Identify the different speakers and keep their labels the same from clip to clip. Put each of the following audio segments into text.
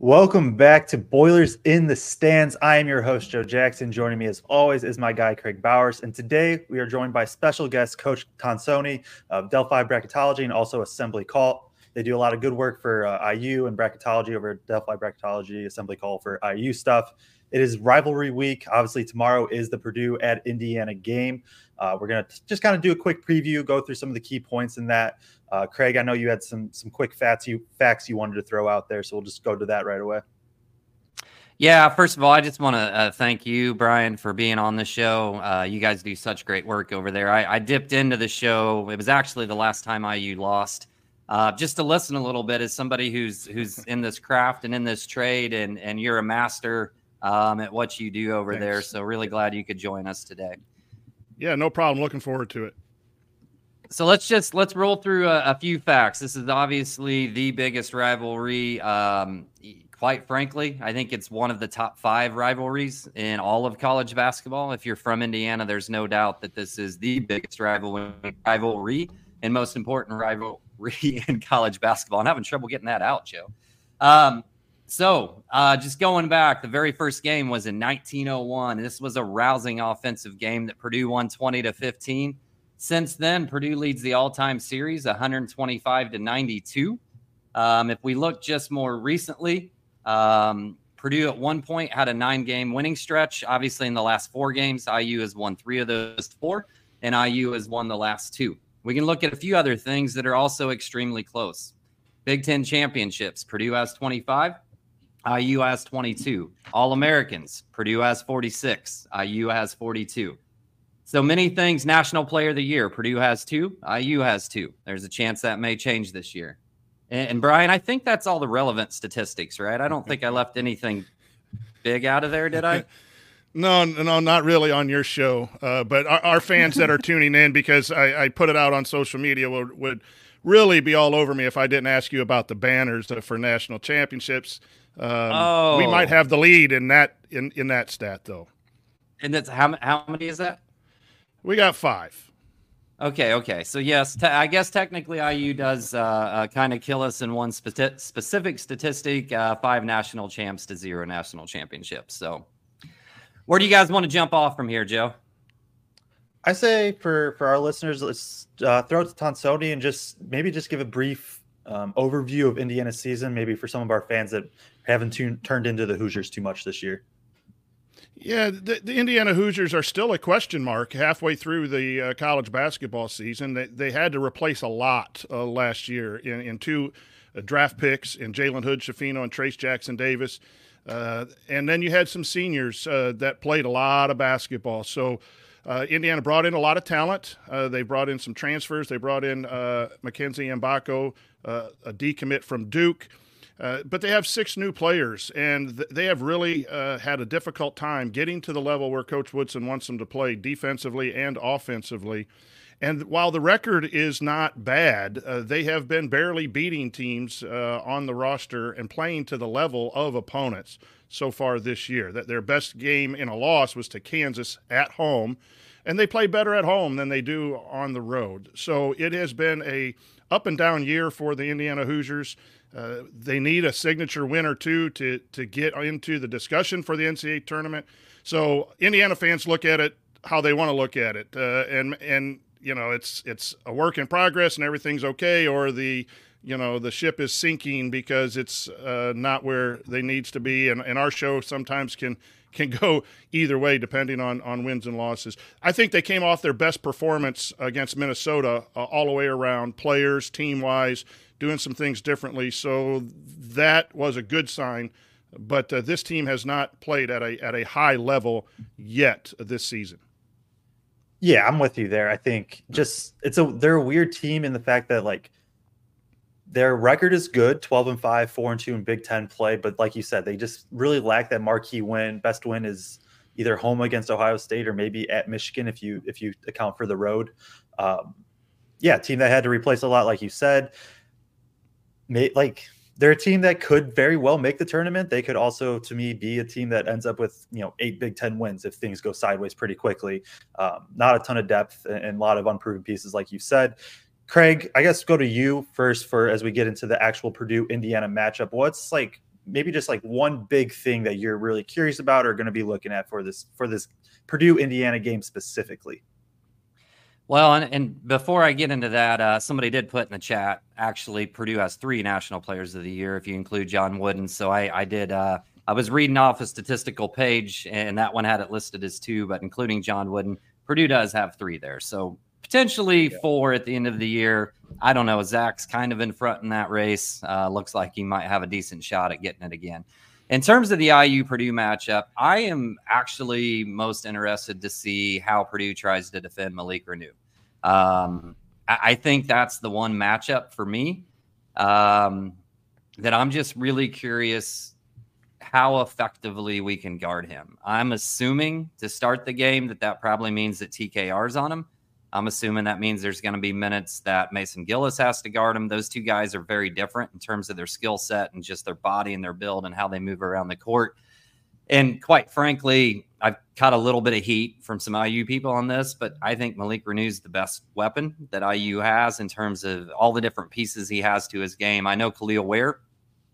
Speaker 1: Welcome back to Boilers in the Stands. I am your host, Joe Jackson. Joining me, as always, is my guy, Kraig Bowers. And today we are joined by special guest, Coach Tonsoni of Delphi Bracketology and also Assembly Call. They do a lot of good work for uh, IU and bracketology over Delphi Bracketology, Assembly Call for IU stuff. It is rivalry week. Obviously, tomorrow is the Purdue at Indiana game. Uh, we're to just kind of do a quick preview, go through some of the key points in that. Uh, Kraig, I know you had some some quick facts you facts you wanted to throw out there, so we'll just go to that right away.
Speaker 2: Yeah, first of all, I just want to uh, thank you, Brian, for being on the show. Uh, you guys do such great work over there. I, I, dipped into the show. It was actually the last time IU lost. Uh, just to listen a little bit as somebody who's who's in this craft and in this trade, and and you're a master um, at what you do over Thanks. there. So really glad you could join us today.
Speaker 3: Yeah, no problem. Looking forward to it.
Speaker 2: So let's just let's roll through a, a few facts. This is obviously the biggest rivalry. Um, quite frankly, I think it's one of the top five rivalries in all of college basketball. If you're from Indiana, there's no doubt that this is the biggest rivalry, rivalry and most important rivalry in college basketball. I'm having trouble getting that out, Joe. Um, so, uh, just going back, the very first game was in 1901. This was a rousing offensive game that Purdue won 20 to 15. Since then, Purdue leads the all-time series 125 to 92. Um, if we look just more recently, um, Purdue at one point had a nine-game winning stretch. Obviously, in the last four games, IU has won three of those four, and IU has won the last two. We can look at a few other things that are also extremely close. Big Ten championships. Purdue has 25. IU has 22. All Americans, Purdue has 46. IU has 42. So many things. National Player of the Year, Purdue has two. IU has two. There's a chance that may change this year. And, and Brian, I think that's all the relevant statistics, right? I don't think I left anything big out of there, did I?
Speaker 3: No, no, not really on your show. Uh, but our, our, fans that are tuning in, because I, I, put it out on social media, would, would really be all over me if I didn't ask you about the banners for national championships. Um, oh. We might have the lead in that in, in that stat though.
Speaker 2: And that's how how many is that?
Speaker 3: We got five.
Speaker 2: Okay, okay. So yes, te- I guess technically IU does uh, uh, kind of kill us in one spe- specific statistic: uh, five national champs to zero national championships. So, where do you guys want to jump off from here, Joe?
Speaker 1: I say for for our listeners, let's uh, throw it to Tonsoni and just maybe just give a brief um, overview of Indiana's season, maybe for some of our fans that haven't tune, turned into the Hoosiers too much this year.
Speaker 3: Yeah, the, the, Indiana Hoosiers are still a question mark halfway through the uh, college basketball season. They, they had to replace a lot uh, last year in, in two uh, draft picks in Jalen Hood Schifino and Trace Jackson Davis. Uh, and then you had some seniors uh, that played a lot of basketball. So uh, Indiana brought in a lot of talent. they brought in some transfers. They brought in Mackenzie Mgbako, a decommit from Duke. Uh, but they have six new players, and th- they have really uh, had a difficult time getting to the level where Coach Woodson wants them to play defensively and offensively. And while the record is not bad, uh, they have been barely beating teams uh, on the roster and playing to the level of opponents so far this year. That their best game in a loss was to Kansas at home, and they play better at home than they do on the road. So it has been a up and down year for the Indiana Hoosiers. Uh, they need a signature win or two to to get into the discussion for the NCAA tournament. So Indiana fans look at it how they want to look at it, uh, and and you know it's it's a work in progress and everything's okay, or the you know the ship is sinking because it's uh, not where they needs to be. And, and our show sometimes can can go either way depending on on wins and losses. I think they came off their best performance against Minnesota uh, all the way around, players, team wise doing some things differently. So that was a good sign. But uh, this team has not played at a at a high level yet this season.
Speaker 1: Yeah, I'm with you there. I think just it's a they're a weird team in the fact that like their record is good 12 and 5 4 and 2 in big 10 play but like you said they just really lack that marquee win best win is either home against ohio state or maybe at michigan if you if you account for the road um, yeah team that had to replace a lot like you said may, like they're a team that could very well make the tournament. They could also, to me, be a team that ends up with you know eight Big Ten wins if things go sideways pretty quickly. Um, not a ton of depth and, and a lot of unproven pieces, like you said. Kraig, I guess go to you first for as we get into the actual Purdue Indiana matchup. What's like maybe just like one big thing that you're really curious about or going to be looking at for this for this Purdue Indiana game specifically.
Speaker 2: Well, and, and before I get into that, uh, somebody did put in the chat. Actually, Purdue has three National Players of the Year if you include John Wooden. So I, I did. Uh, I was reading off a statistical page, and that one had it listed as two, but including John Wooden, Purdue does have three there. So potentially yeah. four at the end of the year. I don't know. Zach's kind of in front in that race. Uh, looks like he might have a decent shot at getting it again. In terms of the IU Purdue matchup, I am actually most interested to see how Purdue tries to defend Malik Reneau. Um, I, I, think that's the one matchup for me um, that I'm just really curious how effectively we can guard him. I'm assuming to start the game that that probably means that TKR's on him. I'm assuming that means there's going to be minutes that Mason Gillis has to guard him. Those two guys are very different in terms of their skill set and just their body and their build and how they move around the court. And quite frankly, I've caught a little bit of heat from some IU people on this, but I think Malik Reneau is the best weapon that IU has in terms of all the different pieces he has to his game. I know Kel'el Ware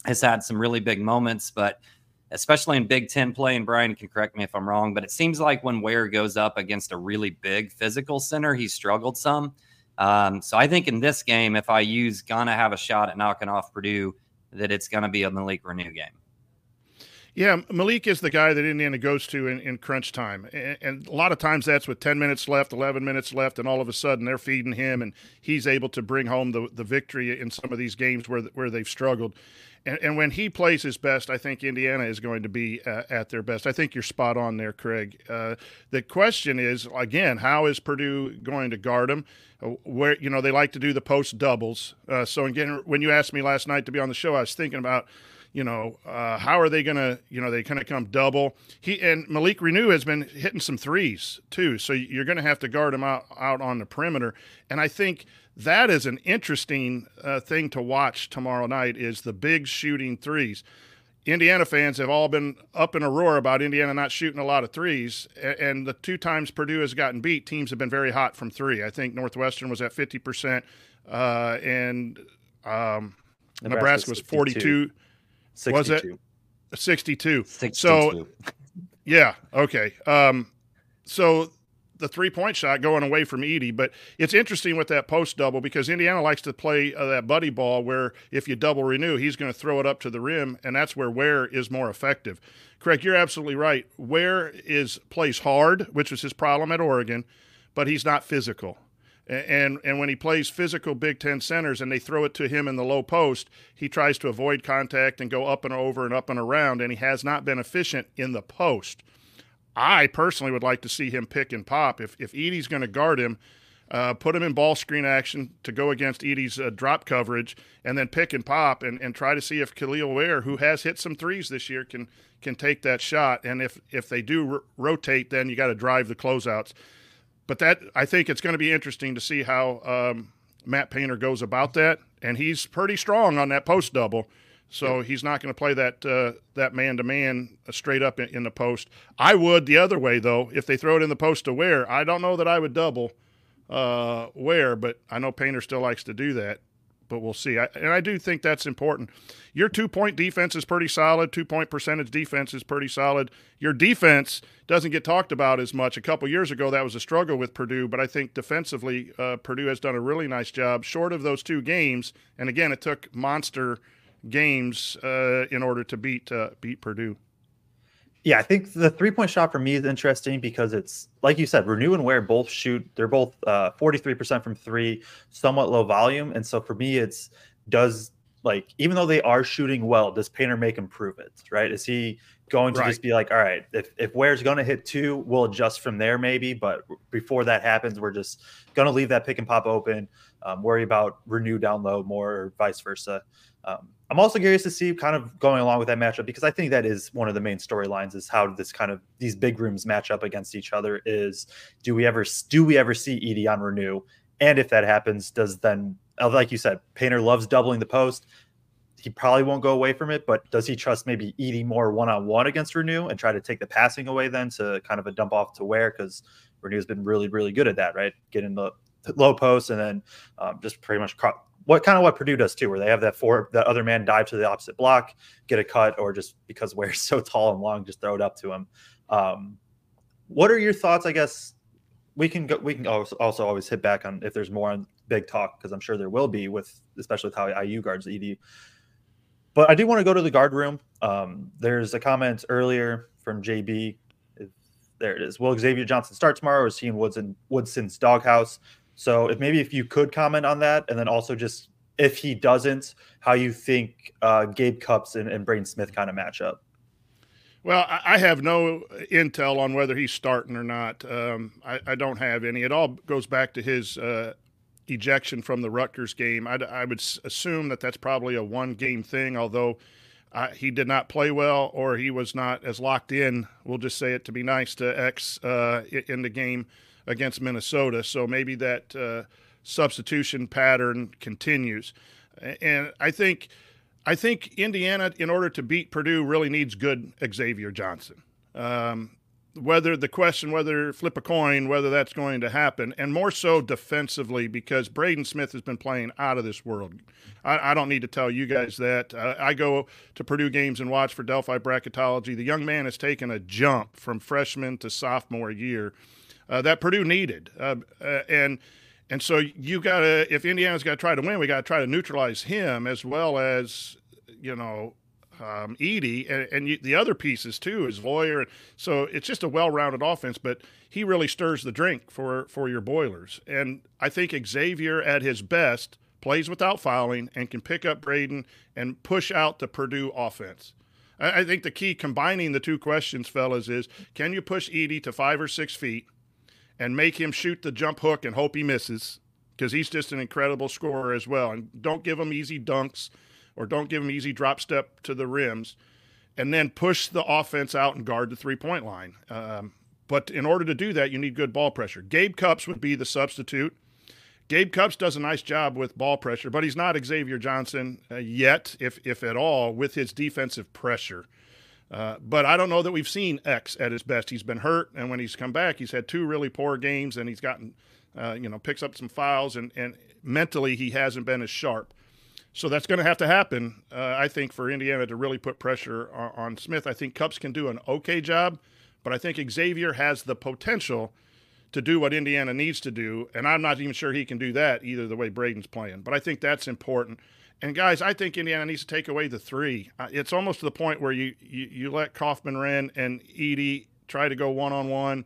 Speaker 2: has had some really big moments, but – especially in Big Ten play. And Brian can correct me if I'm wrong, but it seems like when Ware goes up against a really big physical center, he struggled some. Um, so I think in this game, if I use gonna have a shot at knocking off Purdue, that it's gonna be a Malik Reneau game.
Speaker 3: Yeah, Malik is the guy that Indiana goes to in, in crunch time. And, and, a lot of times that's with 10 minutes left, 11 minutes left, and all of a sudden they're feeding him and he's able to bring home the, the victory in some of these games where, where they've struggled. And, and when he plays his best, I think Indiana is going to be uh, at their best. I think you're spot on there, Kraig. Uh, the question is, again, how is Purdue going to guard him? Uh, where, you know, they like to do the post doubles. Uh, so, again, when you asked me last night to be on the show, I was thinking about – you know, uh, how are they going to, you know, they kind of come double. He and Malik Reneau has been hitting some threes too, so you're going to have to guard him out out on the perimeter. And I think that is an interesting uh, thing to watch tomorrow night is the big shooting threes. Indiana fans have all been up in a roar about Indiana not shooting a lot of threes, and the two times Purdue has gotten beat, teams have been very hot from three. I think Northwestern was at fifty percent, uh, and um, Nebraska, was forty-two. 62. Was it 62? 62. So, yeah, okay. Um, so the three point shot going away from Edey, but it's interesting with that post double because Indiana likes to play uh, that buddy ball where if you double Reneau, he's going to throw it up to the rim, and that's where Ware is more effective. Kraig, you're absolutely right. Ware is plays hard, which was his problem at Oregon, but he's not physical. And and when he plays physical Big Ten centers and they throw it to him in the low post, he tries to avoid contact and go up and over and up and around, and he has not been efficient in the post. I personally would like to see him pick and pop. If if Edey's going to guard him, uh, put him in ball screen action to go against Edey's uh, drop coverage, and then pick and pop and, and try to see if Kel'el Ware, who has hit some threes this year, can can take that shot. And if if they do rotate, then you got to drive the closeouts but that I think it's going to be interesting to see how um, Matt Painter goes about that, and he's pretty strong on that post double. So he's not going to play that uh, that man to man straight up in, in, the post. I would the other way though. If they throw it in the post to Ware, I don't know that I would double uh, Ware, but I know Painter still likes to do that but we'll see. I, and I do think that's important. Your two point defense is pretty solid. Two point percentage defense is pretty solid. Your defense doesn't get talked about as much. A couple years ago, that was a struggle with Purdue, but I think defensively, uh, Purdue has done a really nice job. Short of those two games, and again, it took monster games uh, in order to beat uh, beat Purdue.
Speaker 1: Yeah, I think the three point shot for me is interesting because it's like you said, Reneau and Ware both shoot. They're both uh, forty three percent from three, somewhat low volume, and so for me, it's does like even though they are shooting well, does Painter make improvements? Right? Is he going to right. just be like, all right, if if Ware's going to hit two, we'll adjust from there maybe, but before that happens, we're just going to leave that pick and pop open, um, worry about Reneau down low more, or vice versa. Um, I'm also curious to see kind of going along with that matchup because I think that is one of the main storylines is how this kind of these big rooms match up against each other. Is do we ever do we ever see Edey on Reneau And if that happens, does then uh, like you said, Painter loves doubling the post. He probably won't go away from it, but does he trust maybe Edey more one on one against Reneau and try to take the passing away then to kind of a dump off to Ware because Reneau's been really really good at that, right? Getting the low post and then um, just pretty much what kind of what Purdue does too, where they have that four that other man dive to the opposite block, get a cut, or just because Ware's so tall and long, just throw it up to him. Um, what are your thoughts? I guess we can go, we can also, also always hit back on if there's more on big talk because I'm sure there will be with especially with how IU guards the ED. But I do want to go to the guard room. Um, there's a comment earlier from JB. There it is. Will Xavier Johnson start tomorrow or is he in Woodson, Woodson's doghouse? So if maybe if you could comment on that, and then also just if he doesn't, how you think uh, Gabe Cupps and, and Smith kind of match up.
Speaker 3: Well, I have no intel on whether he's starting or not. Um, I, I, don't have any. It all goes back to his uh, ejection from the Rutgers game. I, I, would assume that that's probably a one game thing, although uh, he did not play well or he was not as locked in. We'll just say it to be nice to X uh, in the game against Minnesota. So maybe that uh, substitution pattern continues. And I think I think Indiana, in order to beat Purdue, really needs good Xavier Johnson. Um, whether the question, whether flip a coin, whether that's going to happen, and more so defensively because Braden Smith has been playing out of this world. I, I don't need to tell you guys that. Uh, I go to Purdue games and watch for Delphi bracketology. The young man has taken a jump from freshman to sophomore year uh, that Purdue needed, uh, uh and and so you got to, if Indiana's got to try to win, we got to try to neutralize him as well as, you know, um, Edey and, and you, the other pieces too is Loyer. So it's just a well-rounded offense, but he really stirs the drink for for your Boilers. And I think Xavier at his best plays without fouling and can pick up Braden and push out the Purdue offense. I, I think the key combining the two questions, fellas, is can you push Edey to five or six feet? And make him shoot the jump hook and hope he misses because he's just an incredible scorer as well. And don't give him easy dunks or don't give him easy drop step to the rims. And then push the offense out and guard the three point line. Um, but in order to do that, you need good ball pressure. Gabe Cupps would be the substitute. Gabe Cupps does a nice job with ball pressure, but he's not Xavier Johnson uh, yet, if if at all, with his defensive pressure. Uh, but I don't know that we've seen X at his best. He's been hurt, and when he's come back, he's had two really poor games, and he's gotten, uh, you know, picks up some fouls, and, and mentally he hasn't been as sharp. So that's going to have to happen, uh, I think, for Indiana to really put pressure on, on, Smith. I think Cupps can do an okay job, but I think Xavier has the potential to do what Indiana needs to do, and I'm not even sure he can do that either the way Braden's playing. But I think that's important. And guys, I think Indiana needs to take away the three. Uh, it's almost to the point where you you, you let Kaufman-Renn and Edey try to go one on one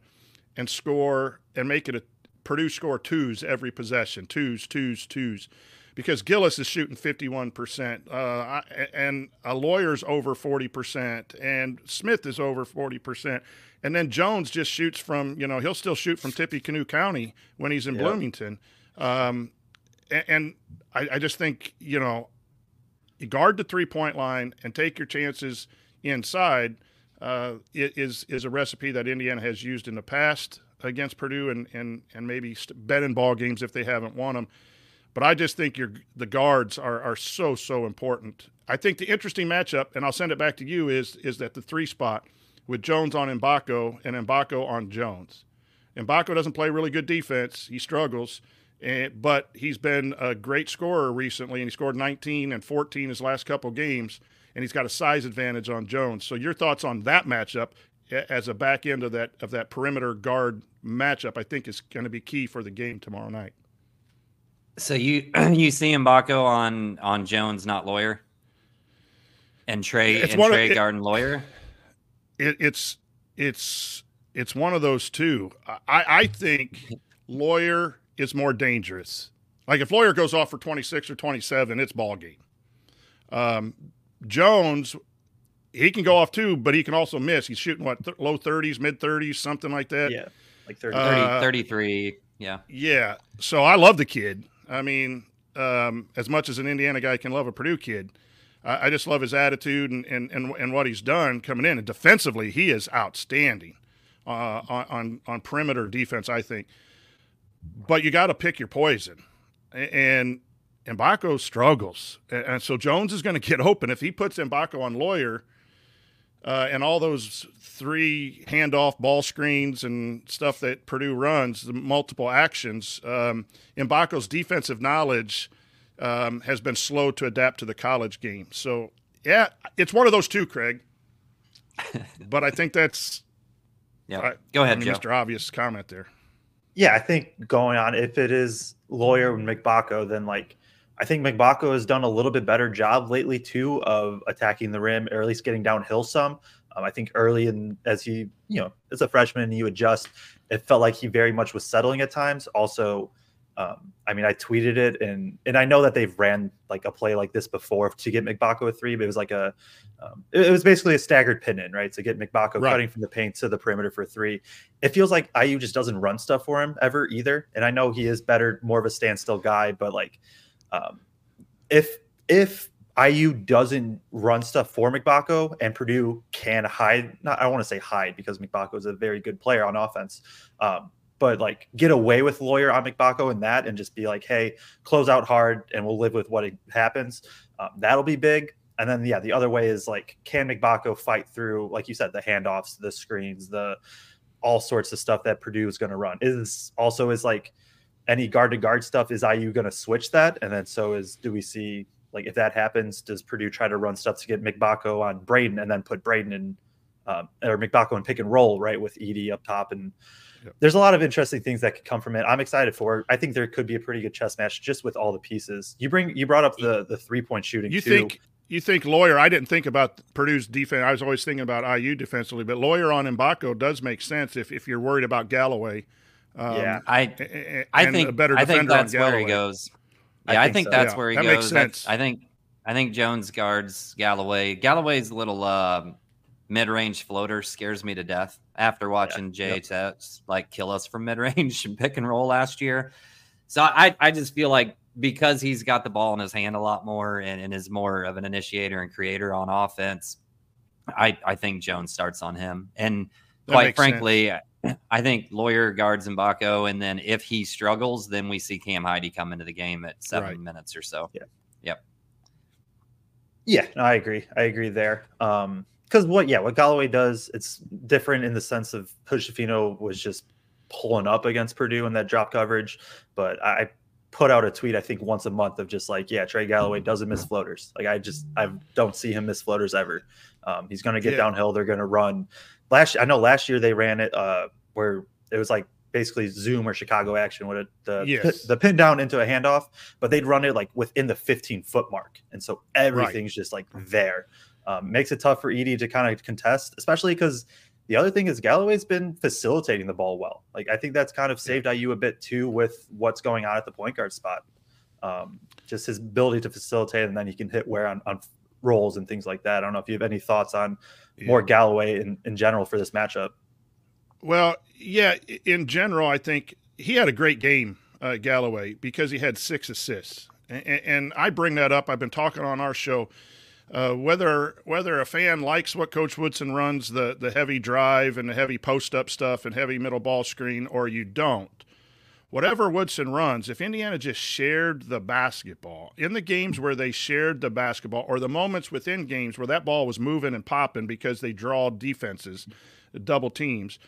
Speaker 3: and score and make it a Purdue score twos every possession, twos, twos, twos, because Gillis is shooting 51%, uh, and a Loyer's over 40%, and Smith is over 40%. And then Jones just shoots from, you know, he'll still shoot from Tippecanoe County when he's in yep. Bloomington. Um, and, and I, I just think you know, you guard the three point line and take your chances inside. Uh, is is a recipe that Indiana has used in the past against Purdue and and and maybe bet in ball games if they haven't won them. But I just think your the guards are are so so important. I think the interesting matchup, and I'll send it back to you, is is that the three spot with Jones on Mgbako and Mgbako on Jones. Mgbako doesn't play really good defense; he struggles. And, but he's been a great scorer recently, and he scored 19 and 14 his last couple games, and he's got a size advantage on Jones. So your thoughts on that matchup as a back end of that of that perimeter guard matchup, I think is going to be key for the game tomorrow night.
Speaker 2: So you you see Mgbako on on Jones, not Loyer, and Trey it's and Trey of, it, Garden Loyer.
Speaker 3: It, it's it's it's one of those two. I I think Loyer is more dangerous. Like if Loyer goes off for 26 or 27, it's ball game. Um, Jones, he can go off too, but he can also miss. He's shooting what th- low 30s, mid 30s, something like that.
Speaker 1: Yeah, like 30,
Speaker 2: uh, 33. Yeah.
Speaker 3: Yeah. So I love the kid. I mean, um, as much as an Indiana guy can love a Purdue kid, I, I just love his attitude and, and, and, and what he's done coming in. And defensively, he is outstanding uh, on, on, on perimeter defense, I think but you got to pick your poison. And Mgbako struggles. And so Jones is going to get open. If he puts Mgbako on Loyer uh, and all those three handoff ball screens and stuff that Purdue runs, the multiple actions, um, Mgbako's defensive knowledge um, has been slow to adapt to the college game. So, yeah, it's one of those two, Kraig. but I think that's.
Speaker 2: Yeah. Go ahead,
Speaker 3: I mean, Mr. Obvious comment there.
Speaker 1: Yeah, I think going on, if it is Loyer and Mgbako, then like I think Mgbako has done a little bit better job lately too of attacking the rim or at least getting downhill some. Um, I think early and as he, you know, as a freshman, you adjust. It felt like he very much was settling at times. Also, um, I mean, I tweeted it, and and I know that they've ran like a play like this before to get Mgbako a three, but it was like a, um, it, it, was basically a staggered pin in, right? To get Mgbako right. cutting from the paint to the perimeter for three. It feels like IU just doesn't run stuff for him ever either, and I know he is better, more of a standstill guy, but like, um, if if IU doesn't run stuff for Mgbako and Purdue can hide, not I don't want to say hide because Mgbako is a very good player on offense. Um, but like get away with Loyer on Mgbako and that and just be like, hey, close out hard and we'll live with what happens. Um, that'll be big. And then yeah, the other way is like, can Mgbako fight through, like you said, the handoffs, the screens, the all sorts of stuff that Purdue is going to run. Is also is like any guard to guard stuff. Is IU going to switch that? And then so is do we see like if that happens, does Purdue try to run stuff to get Mgbako on Braden and then put Braden in um, or Mgbako and pick and roll right with Edey up top and there's a lot of interesting things that could come from it. I'm excited for. It. I think there could be a pretty good chess match just with all the pieces. You bring you brought up the the three point shooting.
Speaker 3: You
Speaker 1: too.
Speaker 3: think you think Loyer? I didn't think about Purdue's defense. I was always thinking about IU defensively, but Loyer on Mgbako does make sense if if you're worried about Galloway.
Speaker 2: Um, yeah, I I think better I think that's where he goes. Yeah, I think, I think so. that's yeah, where he that goes. Makes sense. I think I think Jones guards Galloway. Galloway's a little. Uh, mid-range floater scares me to death after watching yeah, Jay yep. like kill us from mid-range and pick and roll last year. So I, I just feel like because he's got the ball in his hand a lot more and, and is more of an initiator and creator on offense, I, I think Jones starts on him. And that quite frankly, sense. I think Loyer guards Mgbako, and then if he struggles, then we see Cam Heide come into the game at seven right. minutes or so.
Speaker 1: Yeah.
Speaker 2: Yep.
Speaker 1: Yeah, no, I agree. I agree there. Um, because what yeah what Galloway does it's different in the sense of Hood was just pulling up against Purdue in that drop coverage, but I put out a tweet I think once a month of just like yeah Trey Galloway doesn't miss floaters like I just I don't see him miss floaters ever. Um, he's going to get yeah. downhill. They're going to run. Last I know last year they ran it uh, where it was like basically Zoom or Chicago action with it, the yes. the pin down into a handoff, but they'd run it like within the 15 foot mark, and so everything's right. just like there um, makes it tough for Edey to kind of contest, especially because the other thing is Galloway's been facilitating the ball well. Like I think that's kind of saved IU a bit too with what's going on at the point guard spot. Um, just his ability to facilitate, and then he can hit Ware on, on rolls and things like that. I don't know if you have any thoughts on yeah. more Galloway in, in general for this matchup.
Speaker 3: Well, yeah, in general, I think he had a great game, uh, Galloway, because he had six assists. And, and I bring that up. I've been talking on our show uh, whether whether a fan likes what Coach Woodson runs, the the heavy drive and the heavy post up stuff and heavy middle ball screen, or you don't, whatever Woodson runs, if Indiana just shared the basketball in the games where they shared the basketball, or the moments within games where that ball was moving and popping because they draw defenses, double teams,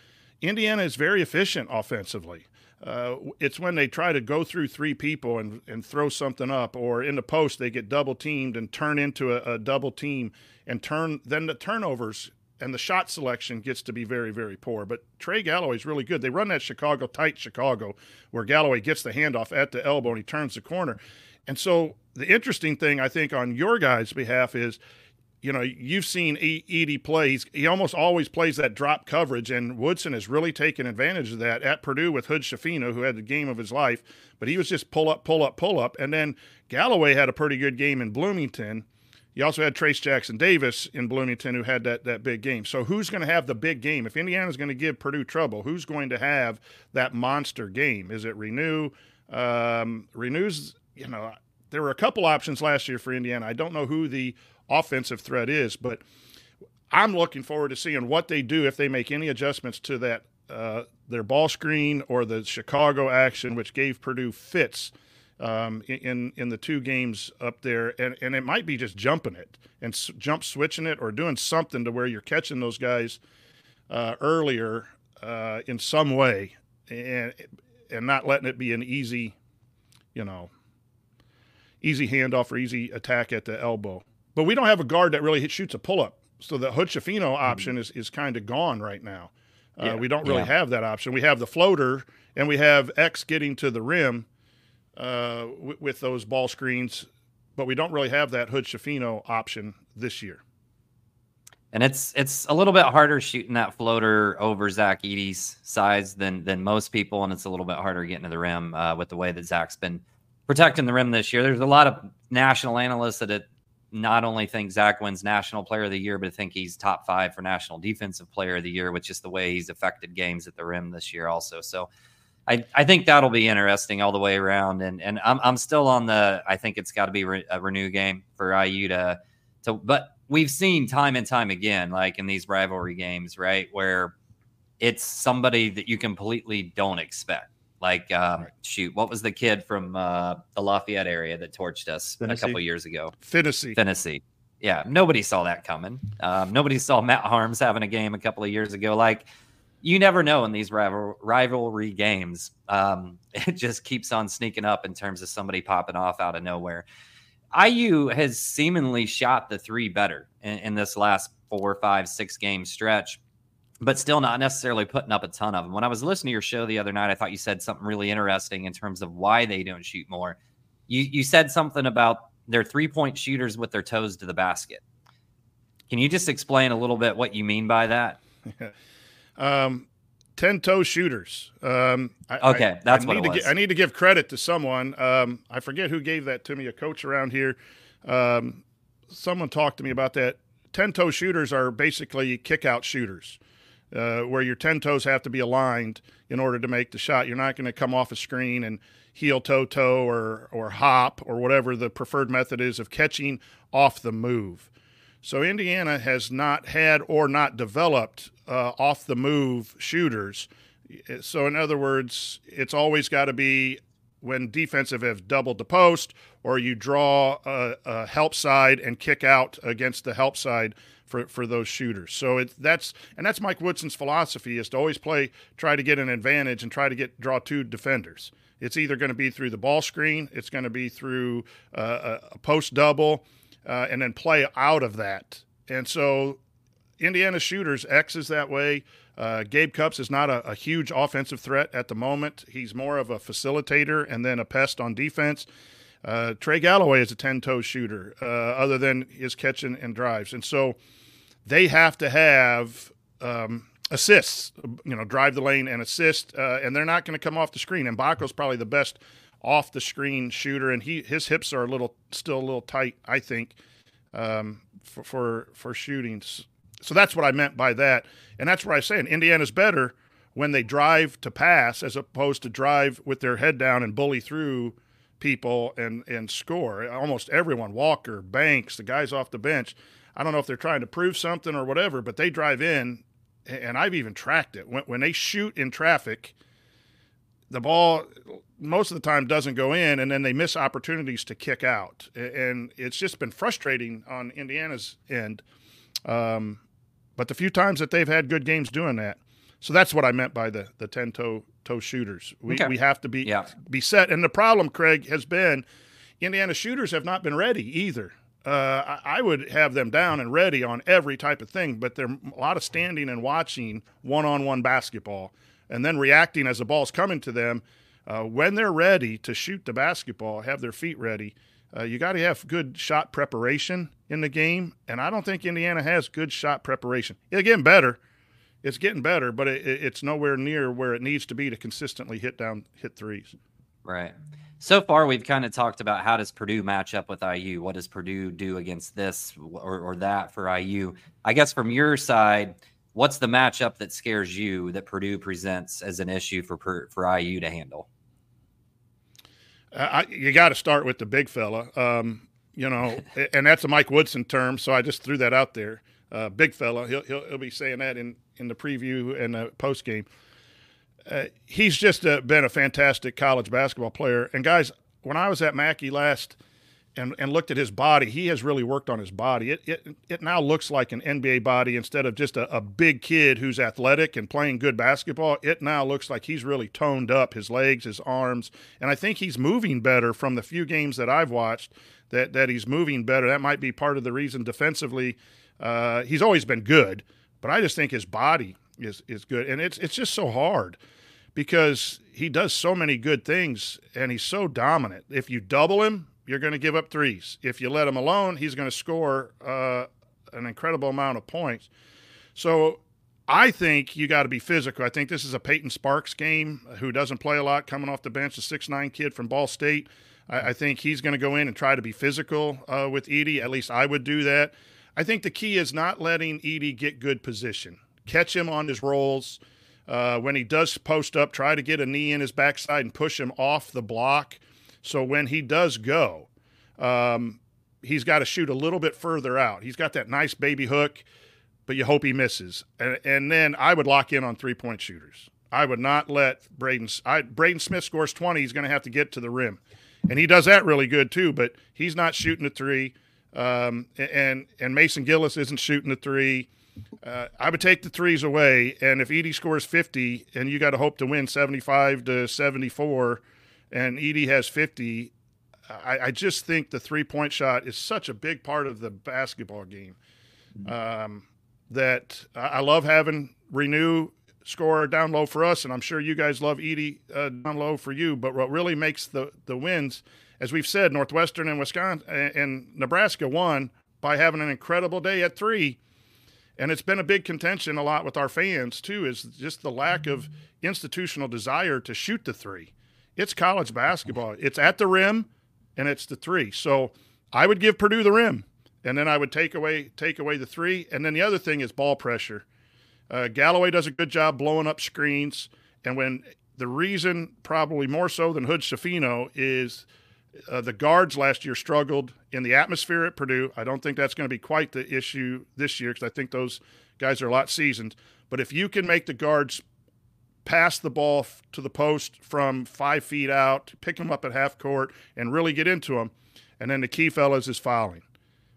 Speaker 3: Indiana is very efficient offensively. Uh, it's when they try to go through three people and, and throw something up, or in the post they get double teamed and turn into a, a double team and turn. Then the turnovers and the shot selection gets to be very, very poor. But Trey Galloway is really good. They run that Chicago tight Chicago where Galloway gets the handoff at the elbow and he turns the corner. And so the interesting thing I think on your guys' behalf is you know, you've seen Edey play. He's, he almost always plays that drop coverage, and Woodson has really taken advantage of that at Purdue with Hood Schifino, who had the game of his life. But he was just pull up, pull up, pull up. And then Galloway had a pretty good game in Bloomington. You also had Trace Jackson Davis in Bloomington, who had that that big game. So who's going to have the big game? If Indiana's going to give Purdue trouble, who's going to have that monster game? Is it Reneau? Um, Reneau's, you know, there were a couple options last year for Indiana. I don't know who the offensive threat is. But I'm looking forward to seeing what they do if they make any adjustments to that uh, their ball screen or the Chicago action, which gave Purdue fits um, in in the two games up there, and and it might be just jumping it and s- jump switching it or doing something to where you're catching those guys uh, earlier uh, in some way, and and not letting it be an easy, you know, easy handoff or easy attack at the elbow. But we don't have a guard that really hit, shoots a pull up. So the Hood Schifino option is, is kind of gone right now. Uh, yeah. We don't really yeah. have that option. We have the floater and we have X getting to the rim uh, w- with those ball screens, but we don't really have that Hood Schifino option this year.
Speaker 2: And it's it's a little bit harder shooting that floater over Zach Edey's size than than most people, and it's a little bit harder getting to the rim uh, with the way that Zach's been protecting the rim this year. There's a lot of national analysts that it, not only think Zach wins National Player of the Year, but I think he's top five for National Defensive Player of the Year, which is the way he's affected games at the rim this year, also. So I, I think that'll be interesting all the way around. And and I'm, I'm still on the I think it's got to be re, a Reneau game for IU to to but we've seen time and time again, like in these rivalry games, right, where it's somebody that you completely don't expect. Like, um, shoot, what was the kid from uh, the Lafayette area that torched us a couple years ago?
Speaker 3: Finney.
Speaker 2: Finney. Yeah, nobody saw that coming. Um, nobody saw Matt Harms having a game a couple of years ago. Like, you never know in these rival- rivalry games. Um, it just keeps on sneaking up in terms of somebody popping off out of nowhere. IU has seemingly shot the three better in, in, this last four, five, six game stretch, but still not necessarily putting up a ton of them. When I was listening to your show the other night, I thought you said something really interesting in terms of why they don't shoot more. You you said something about their three point shooters with their toes to the basket. Can you just explain a little bit what you mean by that?
Speaker 3: um, ten toe shooters. Um,
Speaker 2: I, okay, I, that's
Speaker 3: I
Speaker 2: what
Speaker 3: it
Speaker 2: was.
Speaker 3: I need to give credit to someone. Um, I forget who gave that to me. A coach around here. Um, someone talked to me about that. Ten toe shooters are basically kick out shooters, uh, where your ten toes have to be aligned in order to make the shot. You're not going to come off a screen and heel toe toe or or hop or whatever the preferred method is of catching off the move. So Indiana has not had or not developed uh, off the move shooters. So in other words, it's always got to be when defensive have doubled the post or you draw a, a, help side and kick out against the help side for, for those shooters. So it, that's and that's Mike Woodson's philosophy is to always play, try to get an advantage and try to get draw two defenders. It's either going to be through the ball screen, it's going to be through uh, a post double, uh, and then play out of that. And so Indiana shooters, X is that way. Uh, Gabe Cupps is not a, a, huge offensive threat at the moment. He's more of a facilitator and then a pest on defense. Uh, Trey Galloway is a 10 toe shooter, uh, other than his catching and drives. And so they have to have um, assists, you know, drive the lane and assist, uh, and they're not going to come off the screen. And Mgbako's probably the best off the screen shooter, and he his hips are a little still a little tight, I think, um, for, for for shooting. So that's what I meant by that, and that's what I say. Indiana's better when they drive to pass as opposed to drive with their head down and bully through people and and score. Almost everyone, Walker, Banks, the guys off the bench. I don't know if they're trying to prove something or whatever, but they drive in, and I've even tracked it when when they shoot in traffic the ball most of the time doesn't go in, and then they miss opportunities to kick out, and it's just been frustrating on Indiana's end. Um, but the few times that they've had good games doing that, so that's what I meant by the the ten toe toe shooters. We okay. we have to be yeah. be set, and the problem, Kraig, has been Indiana shooters have not been ready either. Uh, I, I would have them down and ready on every type of thing, but they're a lot of standing and watching one on one basketball and then reacting as the ball's coming to them. Uh, when they're ready to shoot the basketball, have their feet ready, uh, you got to have good shot preparation in the game. And I don't think Indiana has good shot preparation. It's getting better. It's getting better, but it, it's nowhere near where it needs to be to consistently hit down, hit threes.
Speaker 2: Right. So far, we've kind of talked about how does Purdue match up with IU? What does Purdue do against this or, or that for IU? I guess from your side, what's the matchup that scares you that Purdue presents as an issue for for IU to handle?
Speaker 3: Uh, I, you got to start with the big fella, um, you know, and that's a Mike Woodson term, so I just threw that out there. Uh, big fella, he'll, he'll, he'll be saying that in in the preview and the post game. Uh, he's just uh, been a fantastic college basketball player. And guys, when I was at Mackey last and, and looked at his body, he has really worked on his body. It, it, it now looks like an NBA body instead of just a, a big kid who's athletic and playing good basketball. It now looks like he's really toned up his legs, his arms, and I think he's moving better from the few games that I've watched. That that he's moving better. That might be part of the reason defensively. Uh, he's always been good, but I just think his body is is good, and it's it's just so hard because he does so many good things and he's so dominant. If you double him, you're going to give up threes. If you let him alone, he's going to score uh, an incredible amount of points. So I think you got to be physical. I think this is a Peyton Sparks game who doesn't play a lot, coming off the bench, a six nine kid from Ball State. I, I think he's going to go in and try to be physical uh, with Edey. At least I would do that. I think the key is not letting Edey get good position. Catch him on his rolls. Uh, when he does post up, try to get a knee in his backside and push him off the block. So when he does go, um, he's got to shoot a little bit further out. He's got that nice baby hook, but you hope he misses. And, and then I would lock in on three point shooters. I would not let Braden. I, Braden Smith scores 20. He's going to have to get to the rim. And he does that really good too, but he's not shooting a three. Um, and, and Mason Gillis isn't shooting a three. Uh, I would take the threes away, and if Edey scores 50 and you got to hope to win 75 to 74, and Edey has 50, I, I just think the three point shot is such a big part of the basketball game um, that I, love having Reneau score down low for us, and I'm sure you guys love Edey uh, down low for you. But what really makes the the wins, as we've said, Northwestern and Wisconsin and Nebraska won by having an incredible day at three and it's been a big contention a lot with our fans too is just the lack of institutional desire to shoot the three it's college basketball it's at the rim and it's the three so i would give purdue the rim and then i would take away take away the three and then the other thing is ball pressure uh, galloway does a good job blowing up screens and when the reason probably more so than hood Schifino is uh, the guards last year struggled in the atmosphere at Purdue. I don't think that's going to be quite the issue this year because I think those guys are a lot seasoned. But if you can make the guards pass the ball to the post from five feet out, pick them up at half court, and really get into them, and then the key, fellas, is fouling.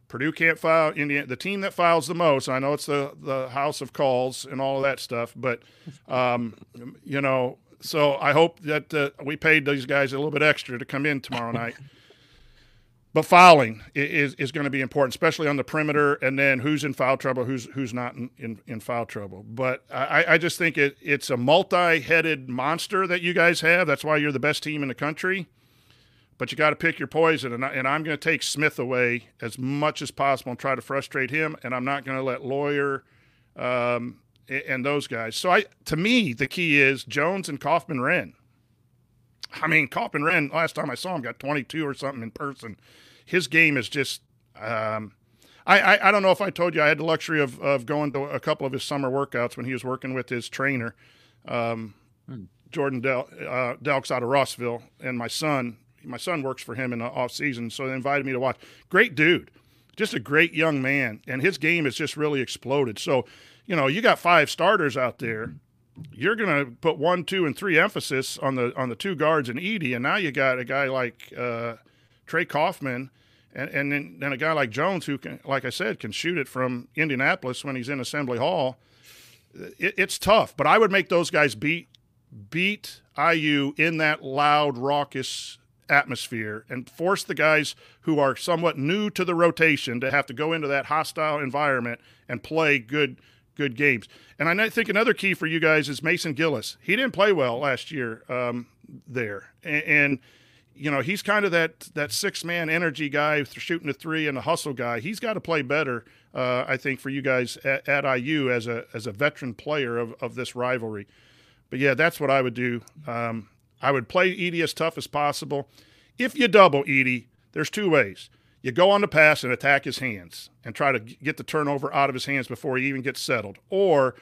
Speaker 3: Purdue can't foul. Indiana, the team that fouls the most. I know it's the the house of calls and all of that stuff, but um, you know so I hope that uh, we paid these guys a little bit extra to come in tomorrow night. But fouling is, is going to be important, especially on the perimeter, and then who's in foul trouble, who's who's not in, in, in foul trouble. But I, I just think it, it's a multi-headed monster that you guys have. That's why you're the best team in the country. But you got to pick your poison, and, I, and I'm going to take Smith away as much as possible and try to frustrate him. And I'm not going to let Loyer um, and those guys. So I, to me, the key is Jones and Kaufman-Renn. I mean, Kaufman-Renn. Last time I saw him, got 22 or something in person. His game is just. Um, I, I, I don't know if I told you I had the luxury of of going to a couple of his summer workouts when he was working with his trainer, um, hmm. Jordan Del, uh, Delks out of Rossville, and my son. My son works for him in the off season, so they invited me to watch. Great dude, just a great young man, and his game has just really exploded. So you know, you got five starters out there. You're going to put one, two, and three emphasis on the on the two guards and Edey, and now you got a guy like uh, Trey Kaufman, and and then, then a guy like Jones who can, like I said, can shoot it from Indianapolis when he's in Assembly Hall. It, it's tough, but I would make those guys beat beat IU in that loud, raucous atmosphere and force the guys who are somewhat new to the rotation to have to go into that hostile environment and play good good games. And I think another key for you guys is Mason Gillis. He didn't play well last year um, there, and, and, you know he's kind of that that six man energy guy, shooting the three and a hustle guy. He's got to play better, uh, I think, for you guys at, at, IU as a as a veteran player of of this rivalry. But yeah, that's what I would do. Um, I would play Edey as tough as possible. If you double Edey, there's two ways you go on the pass and attack his hands and try to get the turnover out of his hands before he even gets settled. Or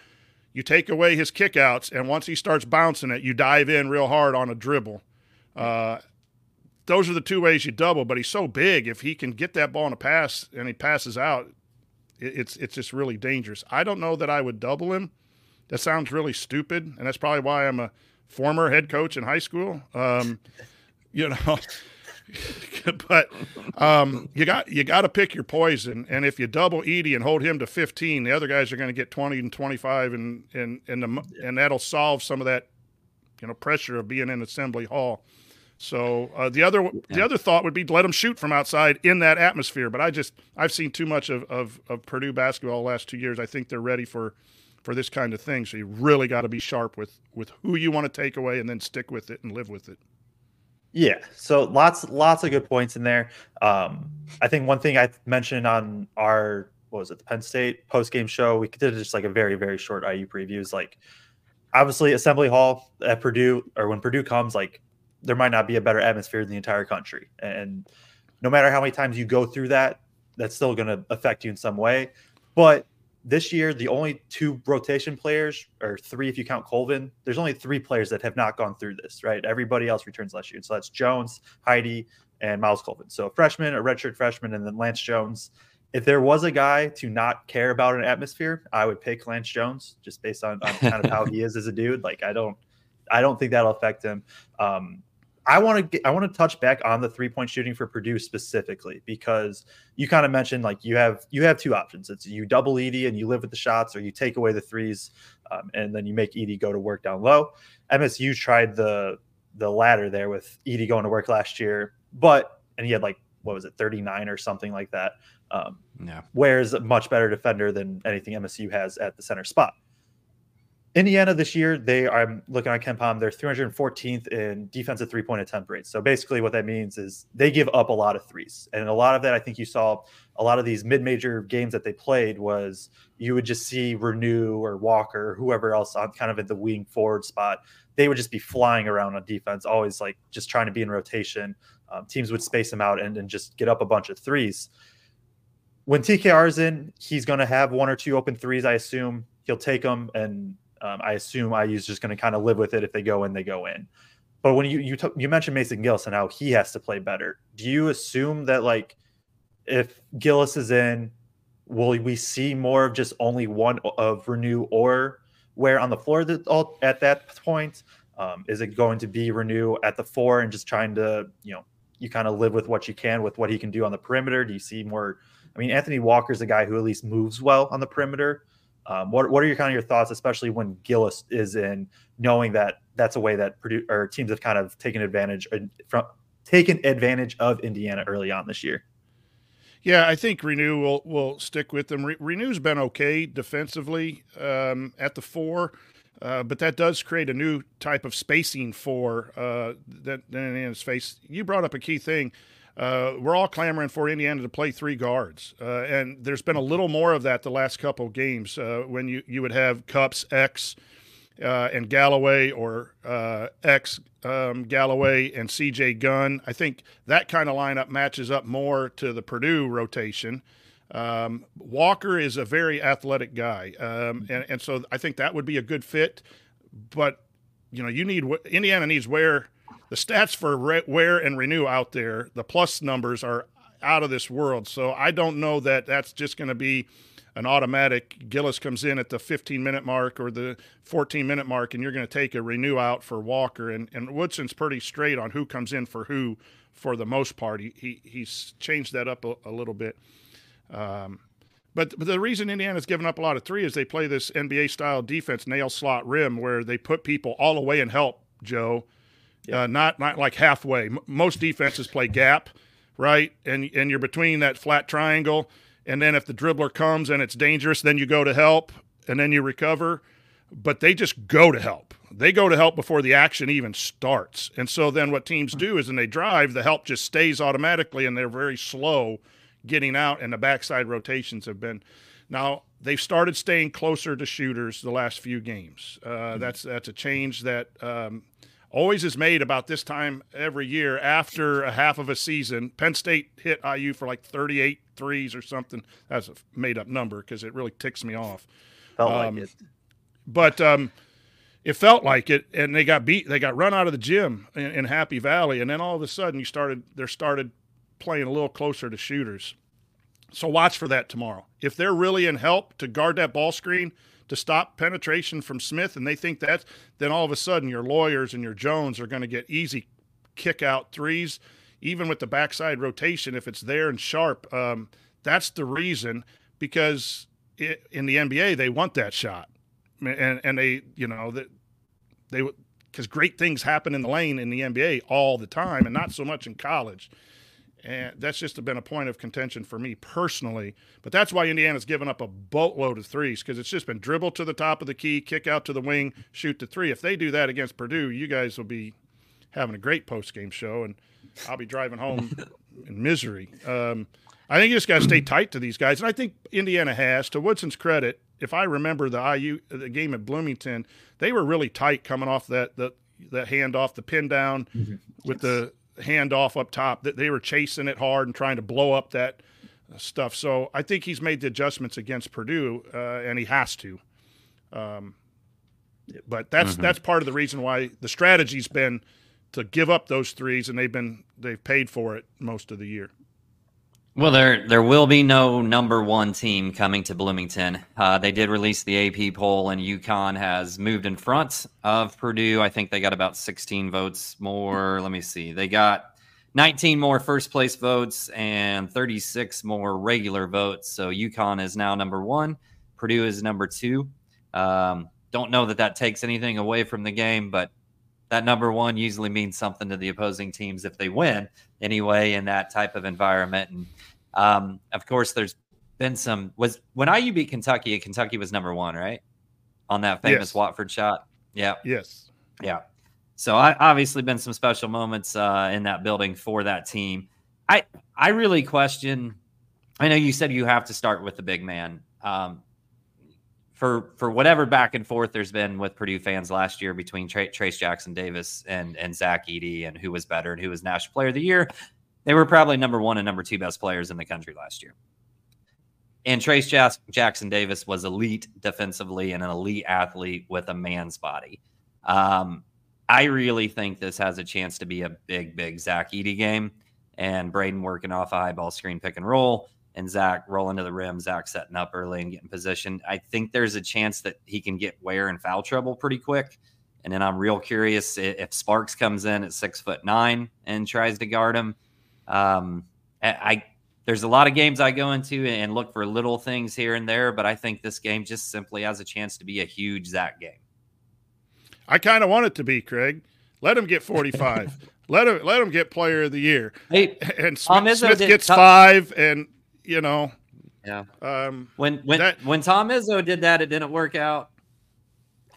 Speaker 3: you take away his kickouts, and once he starts bouncing it, you dive in real hard on a dribble. Uh, those are the two ways you double. But he's so big, if he can get that ball in a pass and he passes out, it's it's just really dangerous. I don't know that I would double him. That sounds really stupid, and that's probably why I'm a former head coach in high school. Um, you know, but um, you got you got to pick your poison. And if you double Edey and hold him to 15, the other guys are going to get 20 and 25, and and and the, and that'll solve some of that you know pressure of being in Assembly Hall. So uh, the other the other thought would be to let them shoot from outside in that atmosphere. But I just I've seen too much of, of, of Purdue basketball the last two years. I think they're ready for for this kind of thing. So you really got to be sharp with with who you want to take away and then stick with it and live with it.
Speaker 1: Yeah, so lots lots of good points in there. Um, I think one thing I mentioned on our what was it the Penn State post game show, we did just like a very very short IU previews. Like obviously Assembly Hall at Purdue or when Purdue comes, like there might not be a better atmosphere in the entire country. And no matter how many times you go through that, that's still going to affect you in some way. But this year, the only two rotation players, or three if you count Colvin, there's only three players that have not gone through this, right? Everybody else returns last year. So that's Jones, Heide, and Myles Colvin. So a freshman, a redshirt freshman, and then Lance Jones. If there was a guy to not care about an atmosphere, I would pick Lance Jones just based on, on kind of how he is as a dude. Like I don't, I don't think that'll affect him. Um, I want to I want to touch back on the three point shooting for Purdue specifically because you kind of mentioned like you have you have two options. It's you double Edey and you live with the shots, or you take away the threes um, and then you make Edey go to work down low. MSU tried the the latter there with Edey going to work last year, but and he had like what was it 39 or something like that. Um, yeah, Ware's a much better defender than anything MSU has at the center spot. Indiana this year, they I'm looking at KenPom, they're 314th in defensive three point attempt rates. So basically, what that means is they give up a lot of threes, and a lot of that I think you saw a lot of these mid major games that they played was you would just see Reneau or Walker whoever else on kind of at the wing forward spot. They would just be flying around on defense, always like just trying to be in rotation. Um, teams would space them out and, and just get up a bunch of threes. When TKR is in, he's going to have one or two open threes, I assume. He'll take them and um, I assume IU's just going to kind of live with it. If they go in, they go in. But when you you t- you mentioned Mason Gillis and how he has to play better, do you assume that like if Gillis is in, will we see more of just only one of Reneau or Ware on the floor that, all, at that point? Um, is it going to be Reneau at the four and just trying to you know you kind of live with what you can with what he can do on the perimeter? Do you see more? I mean, Anthony Walker's a guy who at least moves well on the perimeter. Um, what what are your kind of your thoughts, especially when Gillis is in, knowing that that's a way that Purdue or teams have kind of taken advantage uh, from taken advantage of Indiana early on this year.
Speaker 3: Yeah, I think Reneau will will stick with them. Re- Reneau's been okay defensively um, at the four, uh, but that does create a new type of spacing for uh, that, that Indiana's face. You brought up a key thing uh, we're all clamoring for Indiana to play three guards, uh, and there's been a little more of that the last couple of games uh, when you you would have Cupps X uh, and Galloway or uh, X um, Galloway and C.J. Gunn. I think that kind of lineup matches up more to the Purdue rotation. Um, Walker is a very athletic guy, um, and and so I think that would be a good fit. But you know, you need Indiana needs Ware the stats for Ware and Reneau out there, the plus numbers are out of this world. So I don't know that that's just going to be an automatic. Gillis comes in at the 15 minute mark or the 14 minute mark, and you're going to take a Reneau out for Walker. And, and Woodson's pretty straight on who comes in for who for the most part. He, he he's changed that up a, a little bit. Um, but, but the reason Indiana's given up a lot of three is they play this NBA style defense, nail slot rim, where they put people all away and help Joe yeah. uh, not not like halfway. M- most defenses play gap, right? And and you're between that flat triangle, and then if the dribbler comes and it's dangerous, then you go to help, and then you recover. But they just go to help. They go to help before the action even starts. And so then what teams do is when they drive, the help just stays automatically, and they're very slow getting out. And the backside rotations have been now they've started staying closer to shooters the last few games. Uh, mm-hmm. That's that's a change that um, always is made about this time every year after a half of a season. Penn State hit IU for like 38 threes or something. That's a made up number because it really ticks me off.
Speaker 1: Felt um, like it.
Speaker 3: But um, it felt like it, and they got beat. They got run out of the gym in, in Happy Valley, and then all of a sudden you started. They started playing a little closer to shooters. So watch for that tomorrow. If they're really in help to guard that ball screen – to stop penetration from Smith, and they think that, then all of a sudden your Loyers and your Jones are going to get easy kick out threes. even with the backside rotation, if it's there and sharp, um, that's the reason because it, in the NBA they want that shot, and and they you know that they because great things happen in the lane in the NBA all the time, and not so much in college. And that's just been a point of contention for me personally. But that's why Indiana's given up a boatload of threes because it's just been dribble to the top of the key, kick out to the wing, shoot the three. If they do that against Purdue, you guys will be having a great post game show, and I'll be driving home in misery. Um, I think you just got to stay tight to these guys, and I think Indiana has. To Woodson's credit, if I remember the IU the game at Bloomington, they were really tight coming off that the that hand off the pin down mm-hmm. with the hand off up top. That they were chasing it hard and trying to blow up that stuff. So I think he's made the adjustments against Purdue, uh, and he has to. Um, but that's mm-hmm. that's part of the reason why the strategy's been to give up those threes, and they've been they've paid for it most of the year.
Speaker 2: Well, there there will be no number one team coming to Bloomington. Uh, they did release the AP poll, and UConn has moved in front of Purdue. I think they got about 16 votes more. Let me see. They got 19 more first place votes and 36 more regular votes. So UConn is now number one. Purdue is number two. Um, don't know that that takes anything away from the game, but that number one usually means something to the opposing teams if they win anyway in that type of environment. And um, of course, there's been some was when IU beat Kentucky, Kentucky was number one, right? On that famous yes. Watford shot. Yeah.
Speaker 3: Yes.
Speaker 2: Yeah. So I obviously been some special moments uh, in that building for that team. I I really question. I know you said you have to start with the big man. Um, for for whatever back and forth there's been with Purdue fans last year between Tra- Trayce Jackson Davis and and Zach Edey and who was better and who was National Player of the Year, they were probably number one and number two best players in the country last year. And Trayce Jackson Davis was elite defensively and an elite athlete with a man's body. Um, I really think this has a chance to be a big, big Zach Edey game and Braden working off a high ball screen pick and roll and Zach rolling to the rim, Zach setting up early and getting positioned. I think there's a chance that he can get Ware and foul trouble pretty quick. And then I'm real curious if Sparks comes in at six foot nine and tries to guard him. Um, I there's a lot of games I go into and look for little things here and there, but I think this game just simply has a chance to be a huge Zach game.
Speaker 3: I kind of want it to be, Kraig. Let him get 45. let him let him get Player of the Year.
Speaker 2: Hey,
Speaker 3: and Smith, Smith gets five, and you know.
Speaker 2: Yeah. Um, when when that, when Tom Izzo did that, it didn't work out.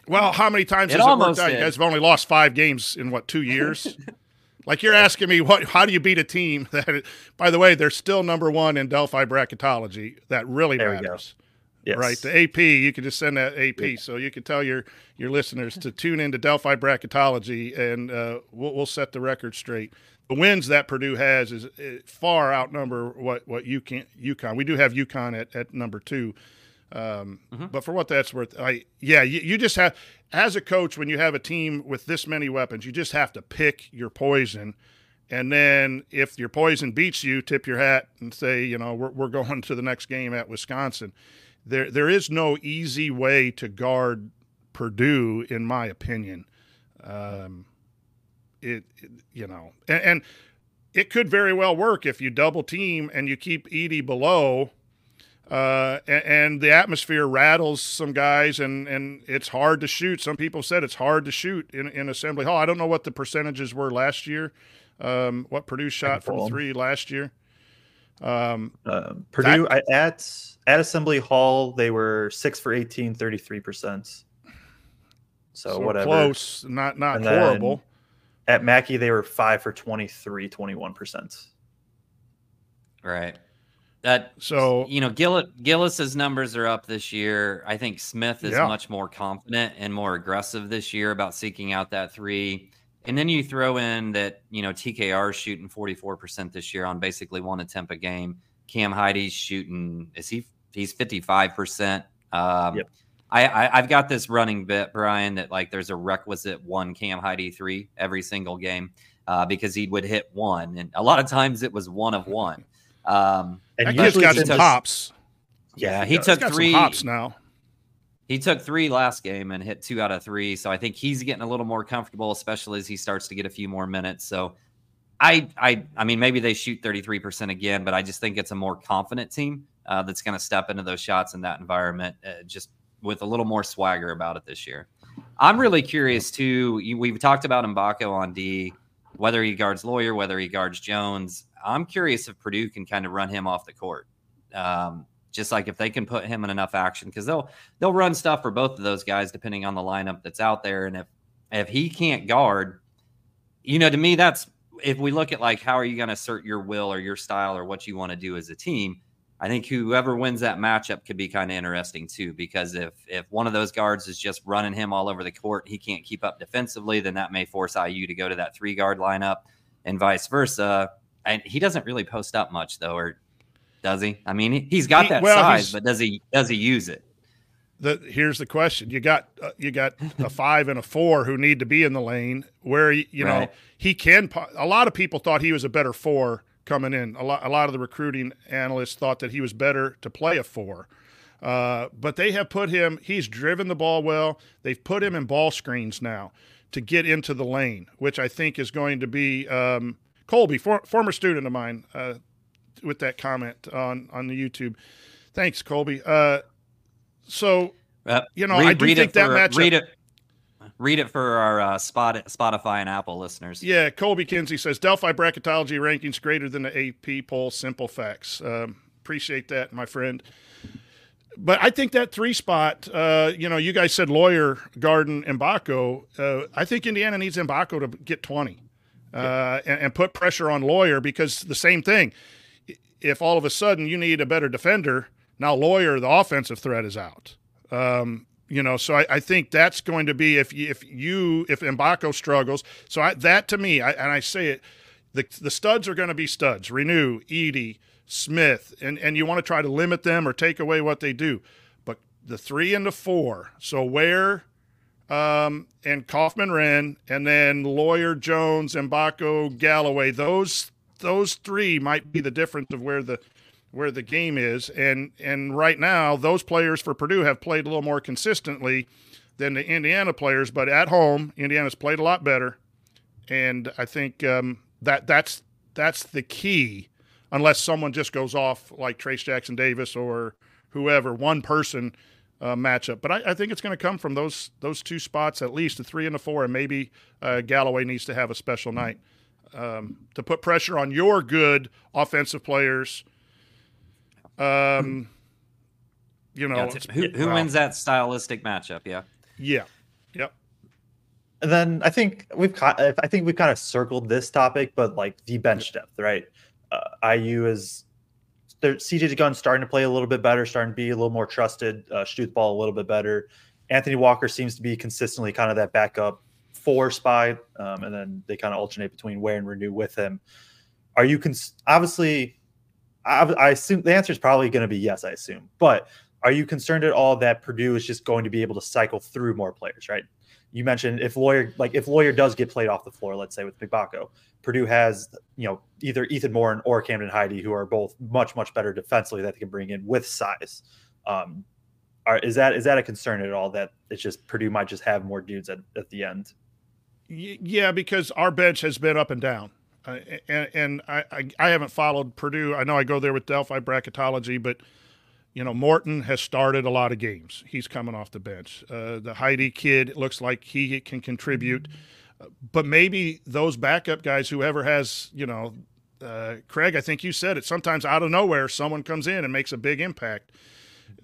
Speaker 3: Well, how many times it has it worked out? Did. You guys have only lost five games in what two years? like you're asking me what? How do you beat a team that? By the way, they're still number one in Delphi bracketology. That really there matters. Yes. Right. The AP, you can just send that AP, yeah. so you can tell your your listeners to tune into Delphi bracketology, and uh, we'll, we'll set the record straight the wins that Purdue has is, far outnumber what what can UConn. We do have UConn at, at number two, um, mm-hmm. but for what that's worth, I yeah, you, you, just have as a coach when you have a team with this many weapons, you just have to pick your poison, and then if your poison beats you, tip your hat and say, you know, we're we're going to the next game at Wisconsin. There there is no easy way to guard Purdue, in my opinion. Um, it, it you know, and, and, it could very well work if you double team and you keep Edey below. Uh, and, and, the atmosphere rattles some guys, and, and it's hard to shoot. Some people said it's hard to shoot in, in Assembly Hall. I don't know what the percentages were last year. Um, what Purdue shot from three last year.
Speaker 1: Um, uh, Purdue that, at at Assembly Hall they were six for 18, 33 percent. So, so, whatever,
Speaker 3: close, not not and horrible.
Speaker 1: At Mackey, they were five for 23, 21%.
Speaker 2: Right. That so you know Gill- Gillis's numbers are up this year. I think Smith is yeah. much more confident and more aggressive this year about seeking out that three. And then you throw in that you know TKR is shooting forty four percent this year on basically one attempt a game. Cam Heide's shooting is he he's fifty five percent. Um, yep. I, I have got this running bit, Brian, that like there's a requisite one Cam Heide three every single game uh, because he would hit one, and a lot of times it was one of one. Um,
Speaker 3: and he has got some hops.
Speaker 2: Yeah, he, he took three
Speaker 3: hops now.
Speaker 2: He took three last game and hit two out of three. So I think he's getting a little more comfortable, especially as he starts to get a few more minutes. So I, I, I mean, maybe they shoot 33% again, but I just think it's a more confident team uh, that's going to step into those shots in that environment, uh, just with a little more swagger about it this year. I'm really curious too. We've talked about Mgbako on D, whether he guards Loyer, whether he guards Jones. I'm curious if Purdue can kind of run him off the court. Um, just like if they can put him in enough action, because they'll they'll run stuff for both of those guys depending on the lineup that's out there. And if if he can't guard, you know, to me that's if we look at like how are you going to assert your will or your style or what you want to do as a team, I think whoever wins that matchup could be kind of interesting too. Because if if one of those guards is just running him all over the court, he can't keep up defensively, then that may force IU to go to that three guard lineup, and vice versa. And he doesn't really post up much though, or does he? I mean, he's got that well, size, but does he does he use it?
Speaker 3: the here's the question: you got uh, you got a five and a four who need to be in the lane. Where you know right. he can. A lot of people thought he was a better four coming in. A lot a lot of the recruiting analysts thought that he was better to play a four. Uh, but they have put him. He's driven the ball well. They've put him in ball screens now to get into the lane, which I think is going to be um, Colby, for, former student of mine, uh, with that comment on on the YouTube. Thanks, Colby. Uh, so you know, read, I do think that matchup.
Speaker 2: Read it. Read it for our uh, spot, Spotify and Apple listeners.
Speaker 3: Yeah, Colby Kinsey says Delphi bracketology rankings greater than the AP poll. Simple facts. Um, appreciate that, my friend. But I think that three spot, uh, you know, you guys said Loyer, Garden, and Mgbako. Uh, I think Indiana needs Mgbako to get 20 uh, and, and, put pressure on Loyer because the same thing. If all of a sudden you need a better defender, now, Loyer, the offensive threat is out. Um, you know, so I, I, think that's going to be if you, if you if Mgbako struggles. So I, that to me, I, and I say it, the the studs are going to be studs. Reneau, Edey, Smith, and and you want to try to limit them or take away what they do. But the three and the four, so Ware um, and Kaufman-Renn, and then Loyer Jones, Mgbako Galloway, those those three might be the difference of where the where the game is. And and right now, those players for Purdue have played a little more consistently than the Indiana players. But at home, Indiana's played a lot better, and I think um, that that's that's the key. Unless someone just goes off like Trayce Jackson Davis or whoever, one person uh, matchup. But I, I think it's going to come from those those two spots at least, the three and the four, and maybe uh, Galloway needs to have a special night um, to put pressure on your good offensive players um, you know,
Speaker 2: yeah, who, who wins that stylistic matchup? Yeah.
Speaker 3: Yeah. Yep.
Speaker 1: And then I think we've I think we've kind of circled this topic, but like the bench depth, right? Uh, IU is there. CJ Gunn starting to play a little bit better, starting to be a little more trusted, uh, shoot the ball a little bit better. Anthony Walker seems to be consistently kind of that backup four spy, um, and then they kind of alternate between Ware and Reneau with him. Are you cons- obviously I, I assume the answer is probably going to be yes. I assume, but are you concerned at all that Purdue is just going to be able to cycle through more players? Right. You mentioned if Loyer like if Loyer does get played off the floor, let's say with Mgbako, Purdue has you know either Ethan Moore or Camden Heide, who are both much much better defensively that they can bring in with size. Um, are, is that is that a concern at all that it's just Purdue might just have more dudes at, at the end?
Speaker 3: Yeah, because our bench has been up and down. Uh, and, and I, I, I haven't followed Purdue. I know I go there with Delphi bracketology, but you know Morton has started a lot of games. He's coming off the bench. Uh, the Heide kid looks like he can contribute, but maybe those backup guys, whoever has you know, uh, Kraig, I think you said it. Sometimes out of nowhere, someone comes in and makes a big impact.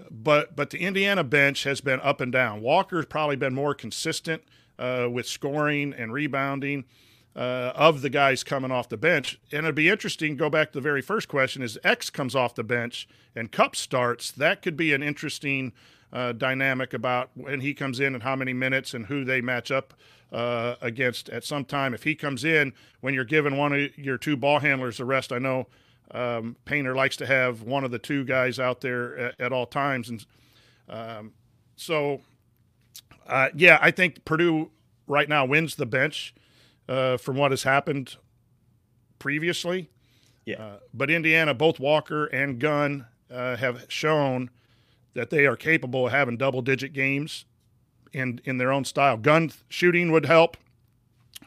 Speaker 3: But but the Indiana bench has been up and down. Walker's probably been more consistent uh, with scoring and rebounding uh, of the guys coming off the bench. And it'd be interesting. Go back to the very first question: Is X comes off the bench and Cupps starts? That could be an interesting uh, dynamic about when he comes in and how many minutes and who they match up uh, against at some time. If he comes in when you're giving one of your two ball handlers the rest, I know um, Painter likes to have one of the two guys out there at, at all times, and um, so uh, yeah, I think Purdue right now wins the bench uh, from what has happened previously.
Speaker 1: Yeah. Uh,
Speaker 3: but Indiana, both Walker and Gunn uh, have shown that they are capable of having double digit games in, in their own style. Gunn shooting would help.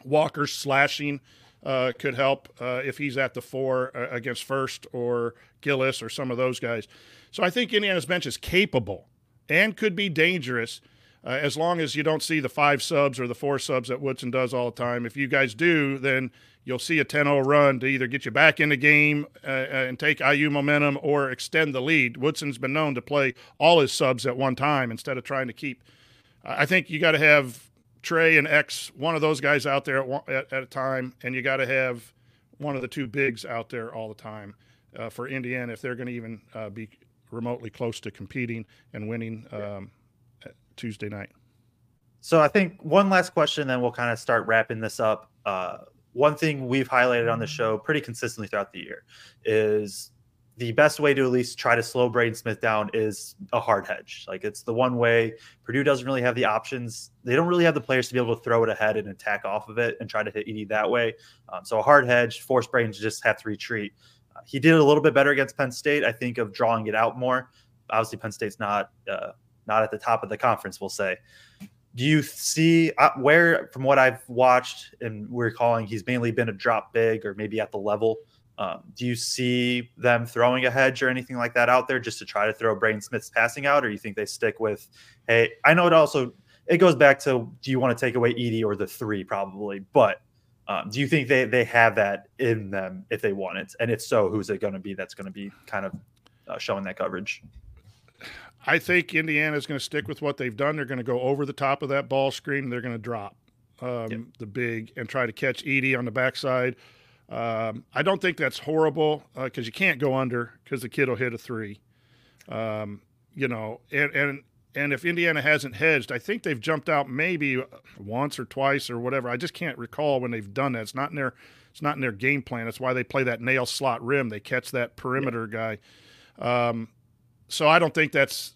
Speaker 3: Walker slashing uh, could help uh, if he's at the four uh, against Furst or Gillis or some of those guys. So I think Indiana's bench is capable and could be dangerous uh, as long as you don't see the five subs or the four subs that Woodson does all the time. If you guys do, then you'll see a 10 0 run to either get you back in the game uh, uh and take IU momentum or extend the lead. Woodson's been known to play all his subs at one time instead of trying to keep. I think you got to have Trey and X, one of those guys out there at, one, at, at a time, and you got to have one of the two bigs out there all the time uh, for Indiana if they're going to even uh, be remotely close to competing and winning um, Tuesday night.
Speaker 1: So I think one last question, then we'll kind of start wrapping this up. Uh, one thing we've highlighted on the show pretty consistently throughout the year is the best way to at least try to slow Braden Smith down is a hard hedge. Like it's the one way Purdue doesn't really have the options. They don't really have the players to be able to throw it ahead and attack off of it and try to hit Edey that way. Um, so a hard hedge, force Braden to just have to retreat he did a little bit better against Penn State. I think of drawing it out more. Obviously, Penn State's not uh, not at the top of the conference. We'll say. Do you see uh, where, from what I've watched and we're calling, he's mainly been a drop big or maybe at the level? Um, do you see them throwing a hedge or anything like that out there just to try to throw Braden Smith's passing out, or you think they stick with, hey, I know it also it goes back to do you want to take away Edey or the three probably, but um, do you think they they have that in them if they want it? And if so, who's it going to be that's going to be kind of uh, showing that coverage?
Speaker 3: I think Indiana is going to stick with what they've done. They're going to go over the top of that ball screen. They're going to drop um, yep. the big and try to catch Edey on the backside. Um, I don't think that's horrible because uh, you can't go under because the kid will hit a three. Um, you know, and, and and if Indiana hasn't hedged, I think they've jumped out maybe once or twice or whatever. I just can't recall when they've done that. It's not in their it's not in their game plan. That's why they play that nail slot rim. They catch that perimeter yeah. guy. Um, so I don't think that's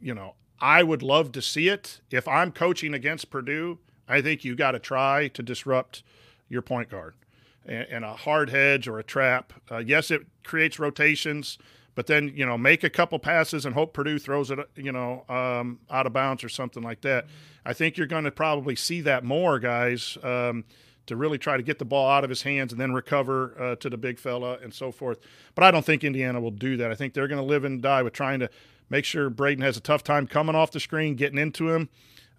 Speaker 3: you know I would love to see it. If I'm coaching against Purdue, I think you got to try to disrupt your point guard and, and, a hard hedge or a trap. Uh, yes, it creates rotations but then you know make a couple passes and hope Purdue throws it you know um, out of bounds or something like that. I think you're going to probably see that more, guys, um, to really try to get the ball out of his hands and then recover uh, to the big fella and so forth. But I don't think Indiana will do that. I think they're going to live and die with trying to make sure Braden has a tough time coming off the screen, getting into him,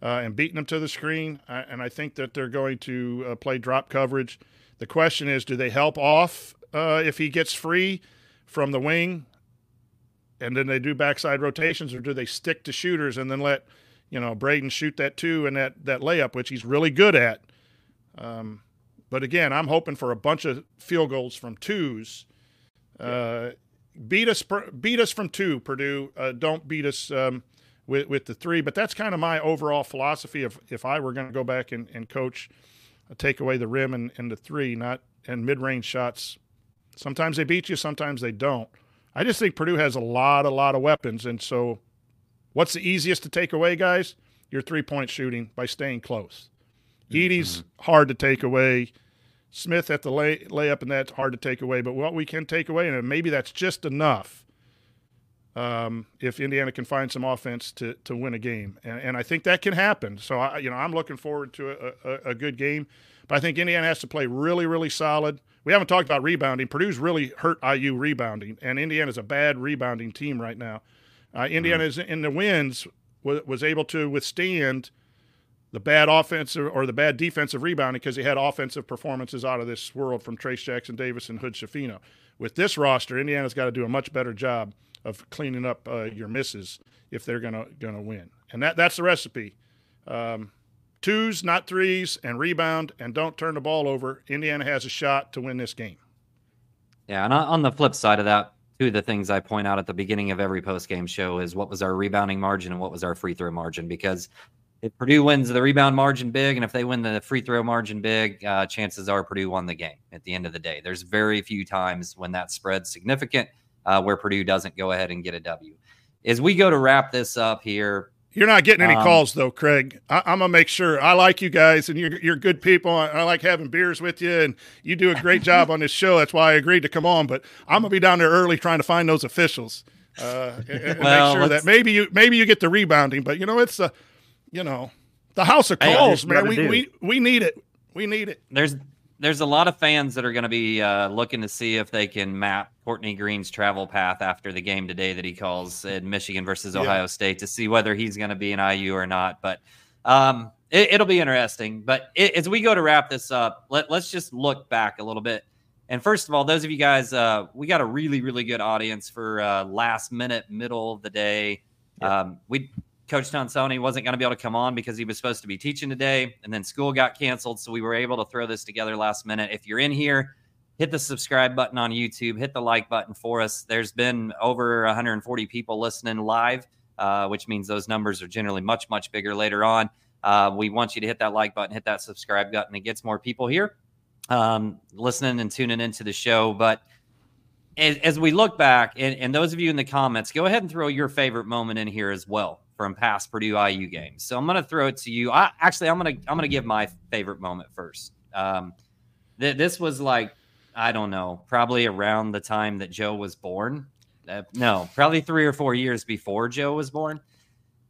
Speaker 3: uh, and beating him to the screen. and I think that they're going to uh, play drop coverage. The question is, do they help off uh, if he gets free from the wing? and then they do backside rotations, or do they stick to shooters and then let you know Braden shoot that two and that that layup, which he's really good at. Um, but again, I'm hoping for a bunch of field goals from twos. Uh, beat us, beat us from two, Purdue. Uh, don't beat us um, with with the three. But that's kind of my overall philosophy. If if I were going to go back and, and coach, uh, take away the rim and, and the three, not and mid range shots. Sometimes they beat you, sometimes they don't. I just think Purdue has a lot, a lot of weapons. And so, what's the easiest to take away, guys? Your three point shooting by staying close. Mm-hmm. Hard to take away. Smith at the lay, layup, and that's hard to take away. But what we can take away, and maybe that's just enough um, if Indiana can find some offense to, to win a game. And, and I think that can happen. So, I, you know, I'm looking forward to a, a, a good game. But I think Indiana has to play really, really solid we haven't talked about rebounding. Purdue's really hurt IU rebounding, and Indiana's a bad rebounding team right now. Uh, Indiana mm-hmm. in the wins was, was able to withstand the bad offensive or the bad defensive rebounding because he had offensive performances out of this world from Trayce Jackson Davis and Hood Schifino. With this roster, Indiana's got to do a much better job of cleaning up uh, your misses if they're gonna gonna win, and that that's the recipe. Um, twos, not threes, and rebound, and don't turn the ball over. Indiana has a shot to win this game.
Speaker 2: Yeah, and on the flip side of that, two of the things I point out at the beginning of every post game show is what was our rebounding margin and what was our free throw margin. Because if Purdue wins the rebound margin big, and if they win the free throw margin big, uh, chances are Purdue won the game at the end of the day. There's very few times when that spread's significant uh, where Purdue doesn't go ahead and get a W. As we go to wrap this up here,
Speaker 3: you're not getting any um, calls though, Kraig. I, am gonna make sure. I like you guys, and you're you're good people. I, I, like having beers with you, and you do a great job on this show. That's why I agreed to come on. But I'm gonna be down there early trying to find those officials uh, and, and well, make sure that maybe you maybe you get the rebounding. But you know, it's a you know the house of calls, man. We, we we need it. We need it.
Speaker 2: There's there's a lot of fans that are going to be uh, looking to see if they can map Courtney Green's travel path after the game today that he calls in Michigan versus Ohio yeah. State to see whether he's going to be an IU or not. But um, it, will be interesting. But it, as we go to wrap this up, let, let's just look back a little bit. And first of all, those of you guys, uh, we got a really, really good audience for uh, last minute, middle of the day. Um, we Coach Tonsoni wasn't going to be able to come on because he was supposed to be teaching today, and then school got canceled. So we were able to throw this together last minute. If you're in here, hit the subscribe button on YouTube, hit the like button for us. There's been over 140 people listening live, uh, which means those numbers are generally much, much bigger later on. Uh, we want you to hit that like button, hit that subscribe button. It gets more people here um, listening and tuning into the show. But as, as we look back, and, and those of you in the comments, go ahead and throw your favorite moment in here as well from past Purdue IU games. So I'm going to throw it to you. I actually I'm going to I'm going to give my favorite moment first. Um, th- this was like I don't know, probably around the time that Joe was born. Uh, no, probably three or four years before Joe was born.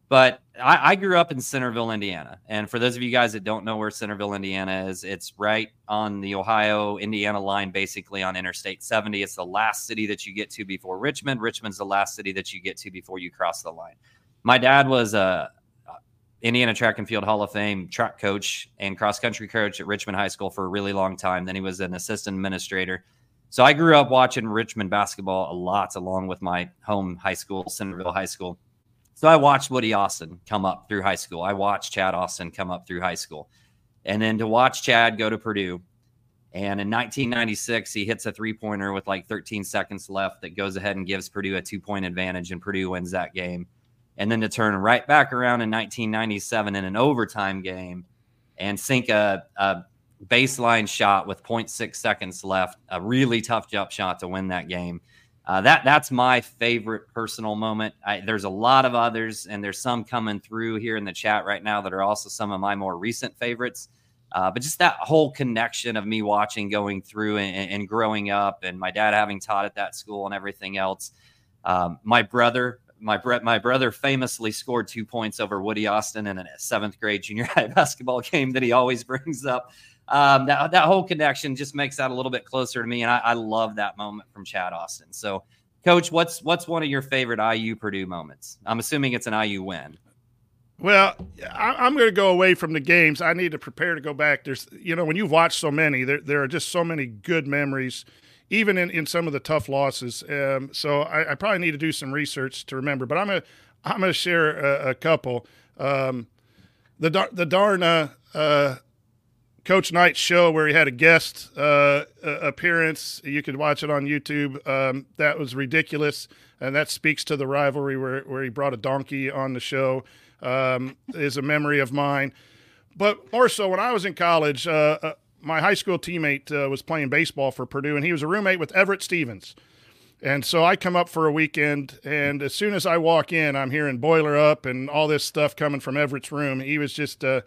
Speaker 2: But I, I, grew up in Centerville, Indiana. And for those of you guys that don't know where Centerville, Indiana is, it's right on the Ohio Indiana line, basically on Interstate 70. It's the last city that you get to before Richmond. Richmond's the last city that you get to before you cross the line my dad was a Indiana Track and Field Hall of Fame track coach and cross country coach at Richmond High School for a really long time. Then he was an assistant administrator. So I grew up watching Richmond basketball a lot, along with my home high school, Centerville High School. So I watched Woody Austin come up through high school. I watched Chad Austin come up through high school. And then to watch Chad go to Purdue. And in 1996, he hits a three pointer with like 13 seconds left that goes ahead and gives Purdue a two point advantage, and Purdue wins that game and then to turn right back around in 1997 in an overtime game and sink a, a baseline shot with 0.6 seconds left, a really tough jump shot to win that game. Uh, that that's my favorite personal moment. I, there's a lot of others, and there's some coming through here in the chat right now that are also some of my more recent favorites. Uh, but just that whole connection of me watching, going through, and, and, growing up, and my dad having taught at that school and everything else. Um, my brother my my brother famously scored two points over Woody Austin in a seventh grade junior high basketball game that he always brings up. Um, that that whole connection just makes that a little bit closer to me, and I, I, love that moment from Chad Austin. So, Coach, what's what's one of your favorite IU Purdue moments? I'm assuming it's an IU win.
Speaker 3: Well, I, am going to go away from the games. I need to prepare to go back. There's, you know, when you've watched so many, there there are just so many good memories even in, in some of the tough losses. Um, so I, I, probably need to do some research to remember. But I'm gonna I'm gonna share a, a couple. Um, the the darn uh, uh, Coach Knight show where he had a guest uh, appearance. You could watch it on YouTube. Um, that was ridiculous, and that speaks to the rivalry where where he brought a donkey on the show. Um, is a memory of mine. But more so, when I was in college, uh, uh, my high school teammate uh, was playing baseball for Purdue, and he was a roommate with Everette Stephens. And so I come up for a weekend, and as soon as I walk in, I'm hearing boiler up and all this stuff coming from Everett's room. He was just uh,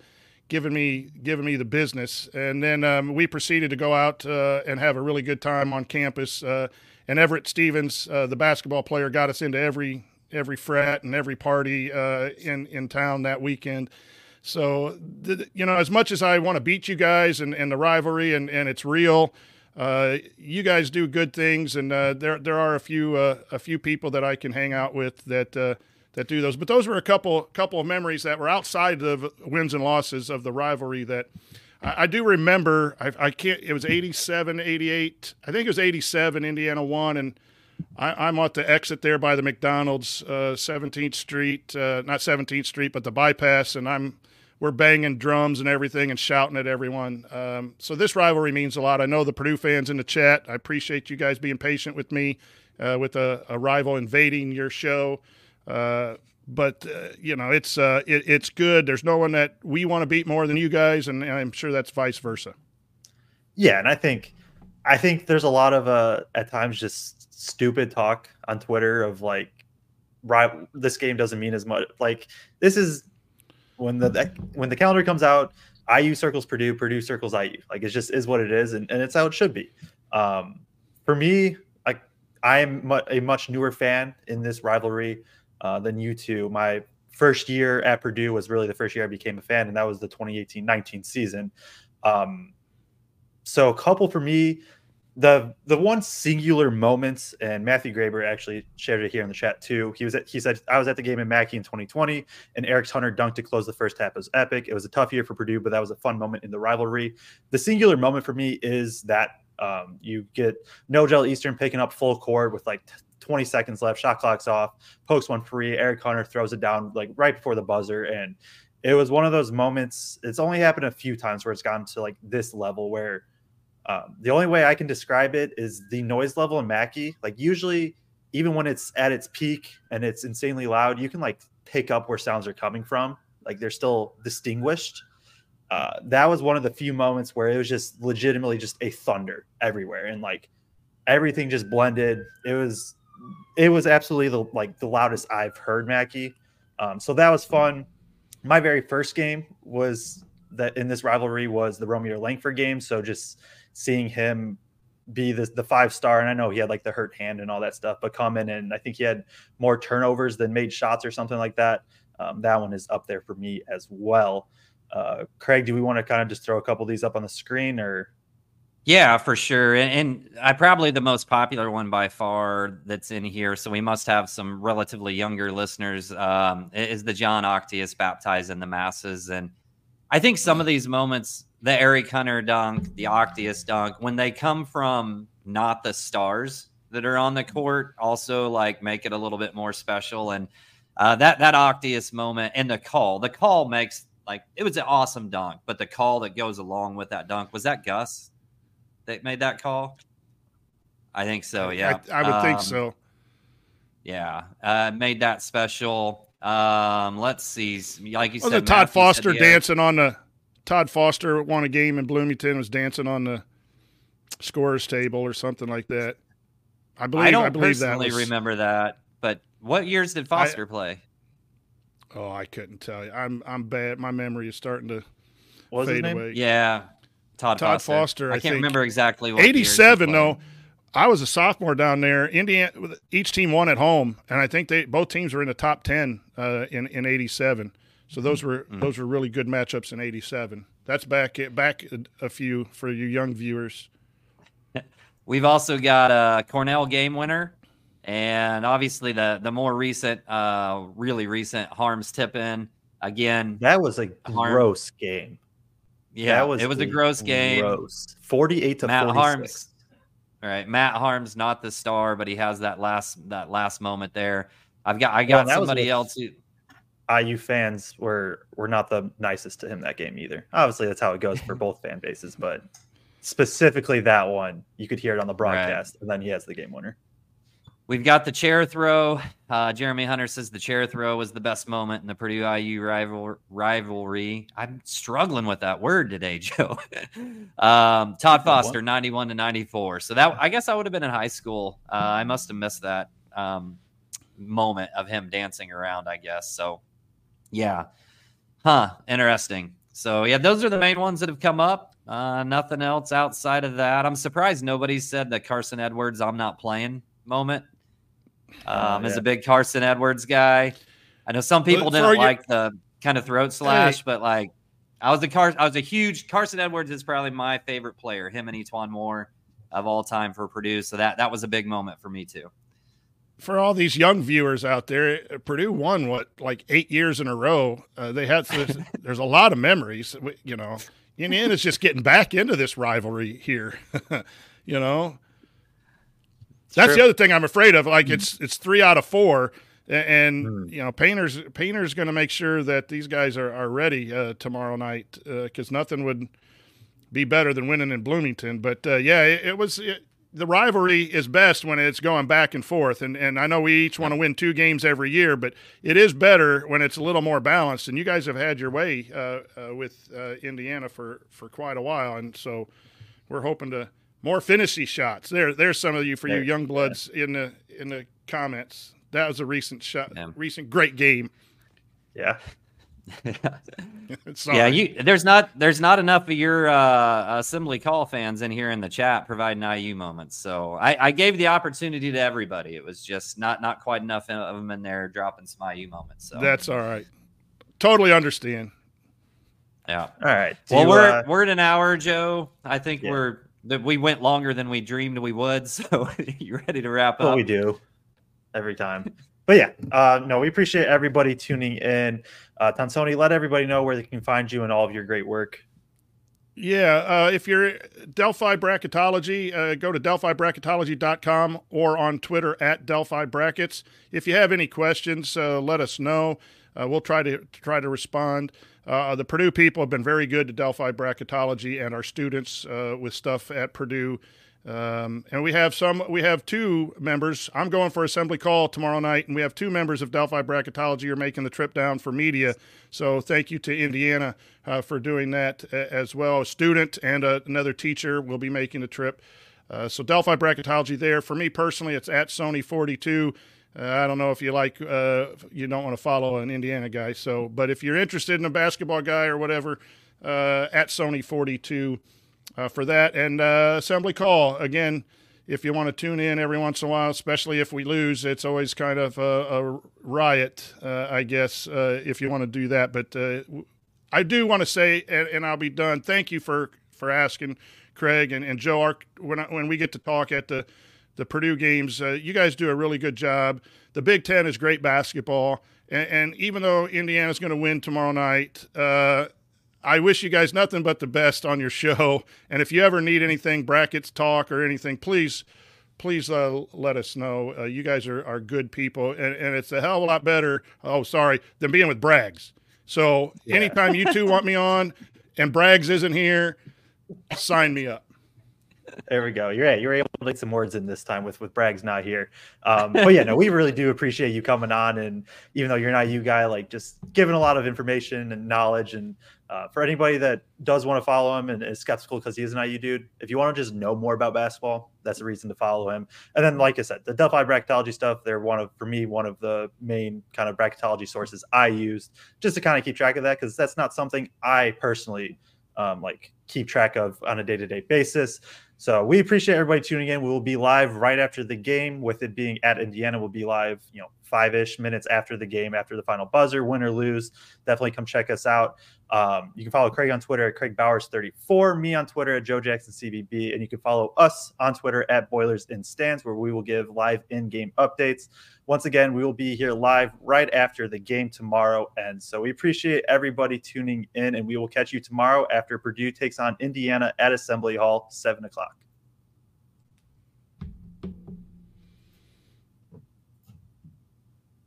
Speaker 3: giving me giving me the business, and then um, we proceeded to go out uh, and have a really good time on campus. Uh, and Everette Stephens, uh, the basketball player, got us into every every frat and every party uh, in in town that weekend. So, you know, as much as I want to beat you guys and, and the rivalry and, and it's real, uh, you guys do good things, and uh, there there are a few uh, a few people that I can hang out with that uh, that do those. But those were a couple couple of memories that were outside of wins and losses of the rivalry that I, I do remember. I, I, can't. It was 87, 88. I think it was 87. Indiana won, and I, am at the exit there by the McDonald's, uh, 17th Street, uh, not 17th Street, but the bypass, and I'm we're banging drums and everything and shouting at everyone. Um, so this rivalry means a lot. I know the Purdue fans in the chat. I appreciate you guys being patient with me uh, with a, a, rival invading your show. Uh, but uh, you know it's uh, it, it's good. There's no one that we want to beat more than you guys, and, and, I'm sure that's vice versa.
Speaker 1: Yeah, and I think I think there's a lot of at times just stupid talk on Twitter of like, right, this game doesn't mean as much. Like this is when the when the calendar comes out, IU circles Purdue, Purdue circles IU. Like it just is what it is, and, and it's how it should be. Um, for me, like I am a much newer fan in this rivalry uh, than you two. My first year at Purdue was really the first year I became a fan, and that was the 2018-19 season. Um, so a couple for me. The the one singular moments, and Matthew Graber actually shared it here in the chat too. He was at, he said I was at the game in Mackey in 2020, and Eric Hunter dunked to close the first half. It was epic. It was a tough year for Purdue, but that was a fun moment in the rivalry. The singular moment for me is that um, you get Nojel Eastern picking up full court with like 20 seconds left, shot clock's off, pokes one free. Eric Hunter throws it down like right before the buzzer, and it was one of those moments. It's only happened a few times where it's gotten to like this level where um, the only way I can describe it is the noise level in Mackey. Like usually, even when it's at its peak and it's insanely loud, you can like pick up where sounds are coming from. Like they're still distinguished. Uh, that was one of the few moments where it was just legitimately just a thunder everywhere and like everything just blended. It was it was absolutely the like the loudest I've heard Mackey. Um, so that was fun. My very first game was that in this rivalry was the Romeo Langford game. So just seeing him be the, the five star, and I know he had like the hurt hand and all that stuff, but come in and I think he had more turnovers than made shots or something like that. Um, that one is up there for me as well. Uh, Kraig, do we want to kind of just throw a couple of these up on the screen or?
Speaker 2: Yeah, for sure. And, and, I probably the most popular one by far that's in here. So we must have some relatively younger listeners. Um, is the Jon Octeus baptized in the masses, and I think some of these moments, the Eric Hunter dunk, the Octeus dunk, when they come from not the stars that are on the court, also like make it a little bit more special. And uh, that that Octeus moment and the call, the call makes like it was an awesome dunk, but the call that goes along with that dunk was that Gus that made that call. I think so. Yeah,
Speaker 3: I, I would um, think so.
Speaker 2: Yeah, uh, made that special. Um, let's see, like you
Speaker 3: oh,
Speaker 2: said,
Speaker 3: the Todd Foster dancing on the Todd Foster won a game in Bloomington was dancing on the scorers table or something like that. I believe. I
Speaker 2: don't
Speaker 3: I believe
Speaker 2: personally
Speaker 3: that was,
Speaker 2: remember that, but what years did Foster I, play?
Speaker 3: Oh, I couldn't tell you. I'm I'm bad. My memory is starting to
Speaker 1: what
Speaker 3: fade away.
Speaker 2: Yeah, Todd,
Speaker 3: Todd
Speaker 2: Foster.
Speaker 3: Foster
Speaker 2: I,
Speaker 3: I
Speaker 2: can't remember exactly what.
Speaker 3: Eighty-seven though. I was a sophomore down there. Indiana, each team won at home, and I think they both teams were in the top ten uh, in in '87. So those were mm-hmm. those were really good matchups in '87. That's back back a few for you young viewers.
Speaker 2: We've also got a Cornell game winner and obviously the the more recent, uh, really recent Haarms tip in again.
Speaker 1: That was a gross game.
Speaker 2: Yeah, that was it was a gross game. Gross.
Speaker 1: Forty-eight to Matt 46. Haarms.
Speaker 2: All right, Matt Haarms not the star, but he has that last that last moment there. I've got I got well, somebody else who.
Speaker 1: IU fans were were not the nicest to him that game either. Obviously, that's how it goes for both fan bases, but specifically that one, you could hear it on the broadcast, right. and then he has the game winner.
Speaker 2: We've got the chair throw. Uh, Jeremy Hunter says the chair throw was the best moment in the Purdue IU rival, rivalry. I'm struggling with that word today, Joe. um, Todd Foster, 91 to 94. So that I guess I would have been in high school. Uh, I must have missed that um, moment of him dancing around. I guess so. Yeah, huh? Interesting. So yeah, those are the main ones that have come up. Uh, nothing else outside of that. I'm surprised nobody said that Carson Edwards. I'm not playing moment Oh, um, yeah. as a big Carson Edwards guy. I know some people didn't like the kind of throat slash, hey. but like I was a Car- I was a huge Carson Edwards is probably my favorite player. Him and E'Twaun Moore of all time for Purdue. So that that was a big moment for me too.
Speaker 3: For all these young viewers out there, Purdue won what like eight years in a row. Uh, they had there's a lot of memories. You know, Indiana's just getting back into this rivalry here. you know, that's the other thing I'm afraid of. Like mm. it's it's three out of four, and mm. you know Painter's Painter's going to make sure that these guys are are ready uh, tomorrow night because uh, nothing would be better than winning in Bloomington. But uh, yeah, it, it was. It, the rivalry is best when it's going back and forth, and and I know we each want to win two games every year, but it is better when it's a little more balanced. And you guys have had your way uh, uh, with uh, Indiana for for quite a while, and so we're hoping to more fantasy shots. There, there's some of you for there, you young bloods yeah. in the in the comments. That was a recent shot, yeah. recent great game.
Speaker 1: Yeah.
Speaker 2: yeah, you there's not there's not enough of your uh, assembly call fans in here in the chat providing IU moments. So I, I gave the opportunity to everybody. It was just not not quite enough of them in there dropping some IU moments. So
Speaker 3: that's all right. Totally understand.
Speaker 2: Yeah.
Speaker 1: All right.
Speaker 2: Do well, you, we're uh, we're at an hour, Joe. I think yeah. we're that we went longer than we dreamed we would. So you ready to wrap
Speaker 1: well,
Speaker 2: up?
Speaker 1: we do every time. But yeah, uh, no, we appreciate everybody tuning in. Uh, Tonsoni, let everybody know where they can find you and all of your great work.
Speaker 3: Yeah, uh, if you're Delphi Bracketology, uh, go to delphibracketology.com or on Twitter at Delphi Brackets. If you have any questions, uh, let us know. Uh, we'll try to try to respond. Uh, the Purdue people have been very good to Delphi Bracketology and our students uh, with stuff at Purdue. Um, and we have some, we have two members. I'm going for assembly call tomorrow night, and we have two members of Delphi Bracketology are making the trip down for media. So thank you to Indiana uh, for doing that as well. A student and a, another teacher will be making the trip. Uh, so Delphi Bracketology there. For me personally, it's at Soni 42. Uh, I don't know if you like, uh, you don't want to follow an Indiana guy. So, but if you're interested in a basketball guy or whatever, uh, at Soni 42 uh, for that. And uh, assembly call again. If you want to tune in every once in a while, especially if we lose, it's always kind of a, a riot, uh, I guess, if you want to do that. But I do want to say, and, and, I'll be done. Thank you for for asking, Kraig and, and Joe. Our, when I, when we get to talk at the the Purdue games. Uh, you guys do a really good job. The Big Ten is great basketball, and, and even though Indiana's going to win tomorrow night, uh, I wish you guys nothing but the best on your show. And if you ever need anything, brackets talk or anything, please, please uh, let us know. Uh, you guys are, are good people, and, and it's a hell of a lot better. Oh, sorry, than being with Braggs. So yeah. anytime you two want me on, and Braggs isn't here, sign me up.
Speaker 1: There we go. You're right. You're able to make some words in this time with with Bragg's not here. Um, but yeah, no, we really do appreciate you coming on, and even though you're not you guy, like just giving a lot of information and knowledge. And uh, for anybody that does want to follow him and is skeptical because he is an IU dude, if you want to just know more about basketball, that's a reason to follow him. And then, like I said, the Delphi bracketology stuff, they're one of for me one of the main kind of bracketology sources I used just to kind of keep track of that because that's not something I personally um, like keep track of on a day to day basis. So we appreciate everybody tuning in. We will be live right after the game. With it being at Indiana, we'll be live, you know, five ish minutes after the game, after the final buzzer, win or lose. Definitely come check us out. Um, you can follow Kraig on Twitter at Kraig Bowers34, me on Twitter at Joe Jackson CBB, and you can follow us on Twitter at Boilers in Stands, where we will give live in game updates. Once again, we will be here live right after the game tomorrow. And so we appreciate everybody tuning in, and we will catch you tomorrow after Purdue takes on Indiana at Assembly Hall, 7 o'clock.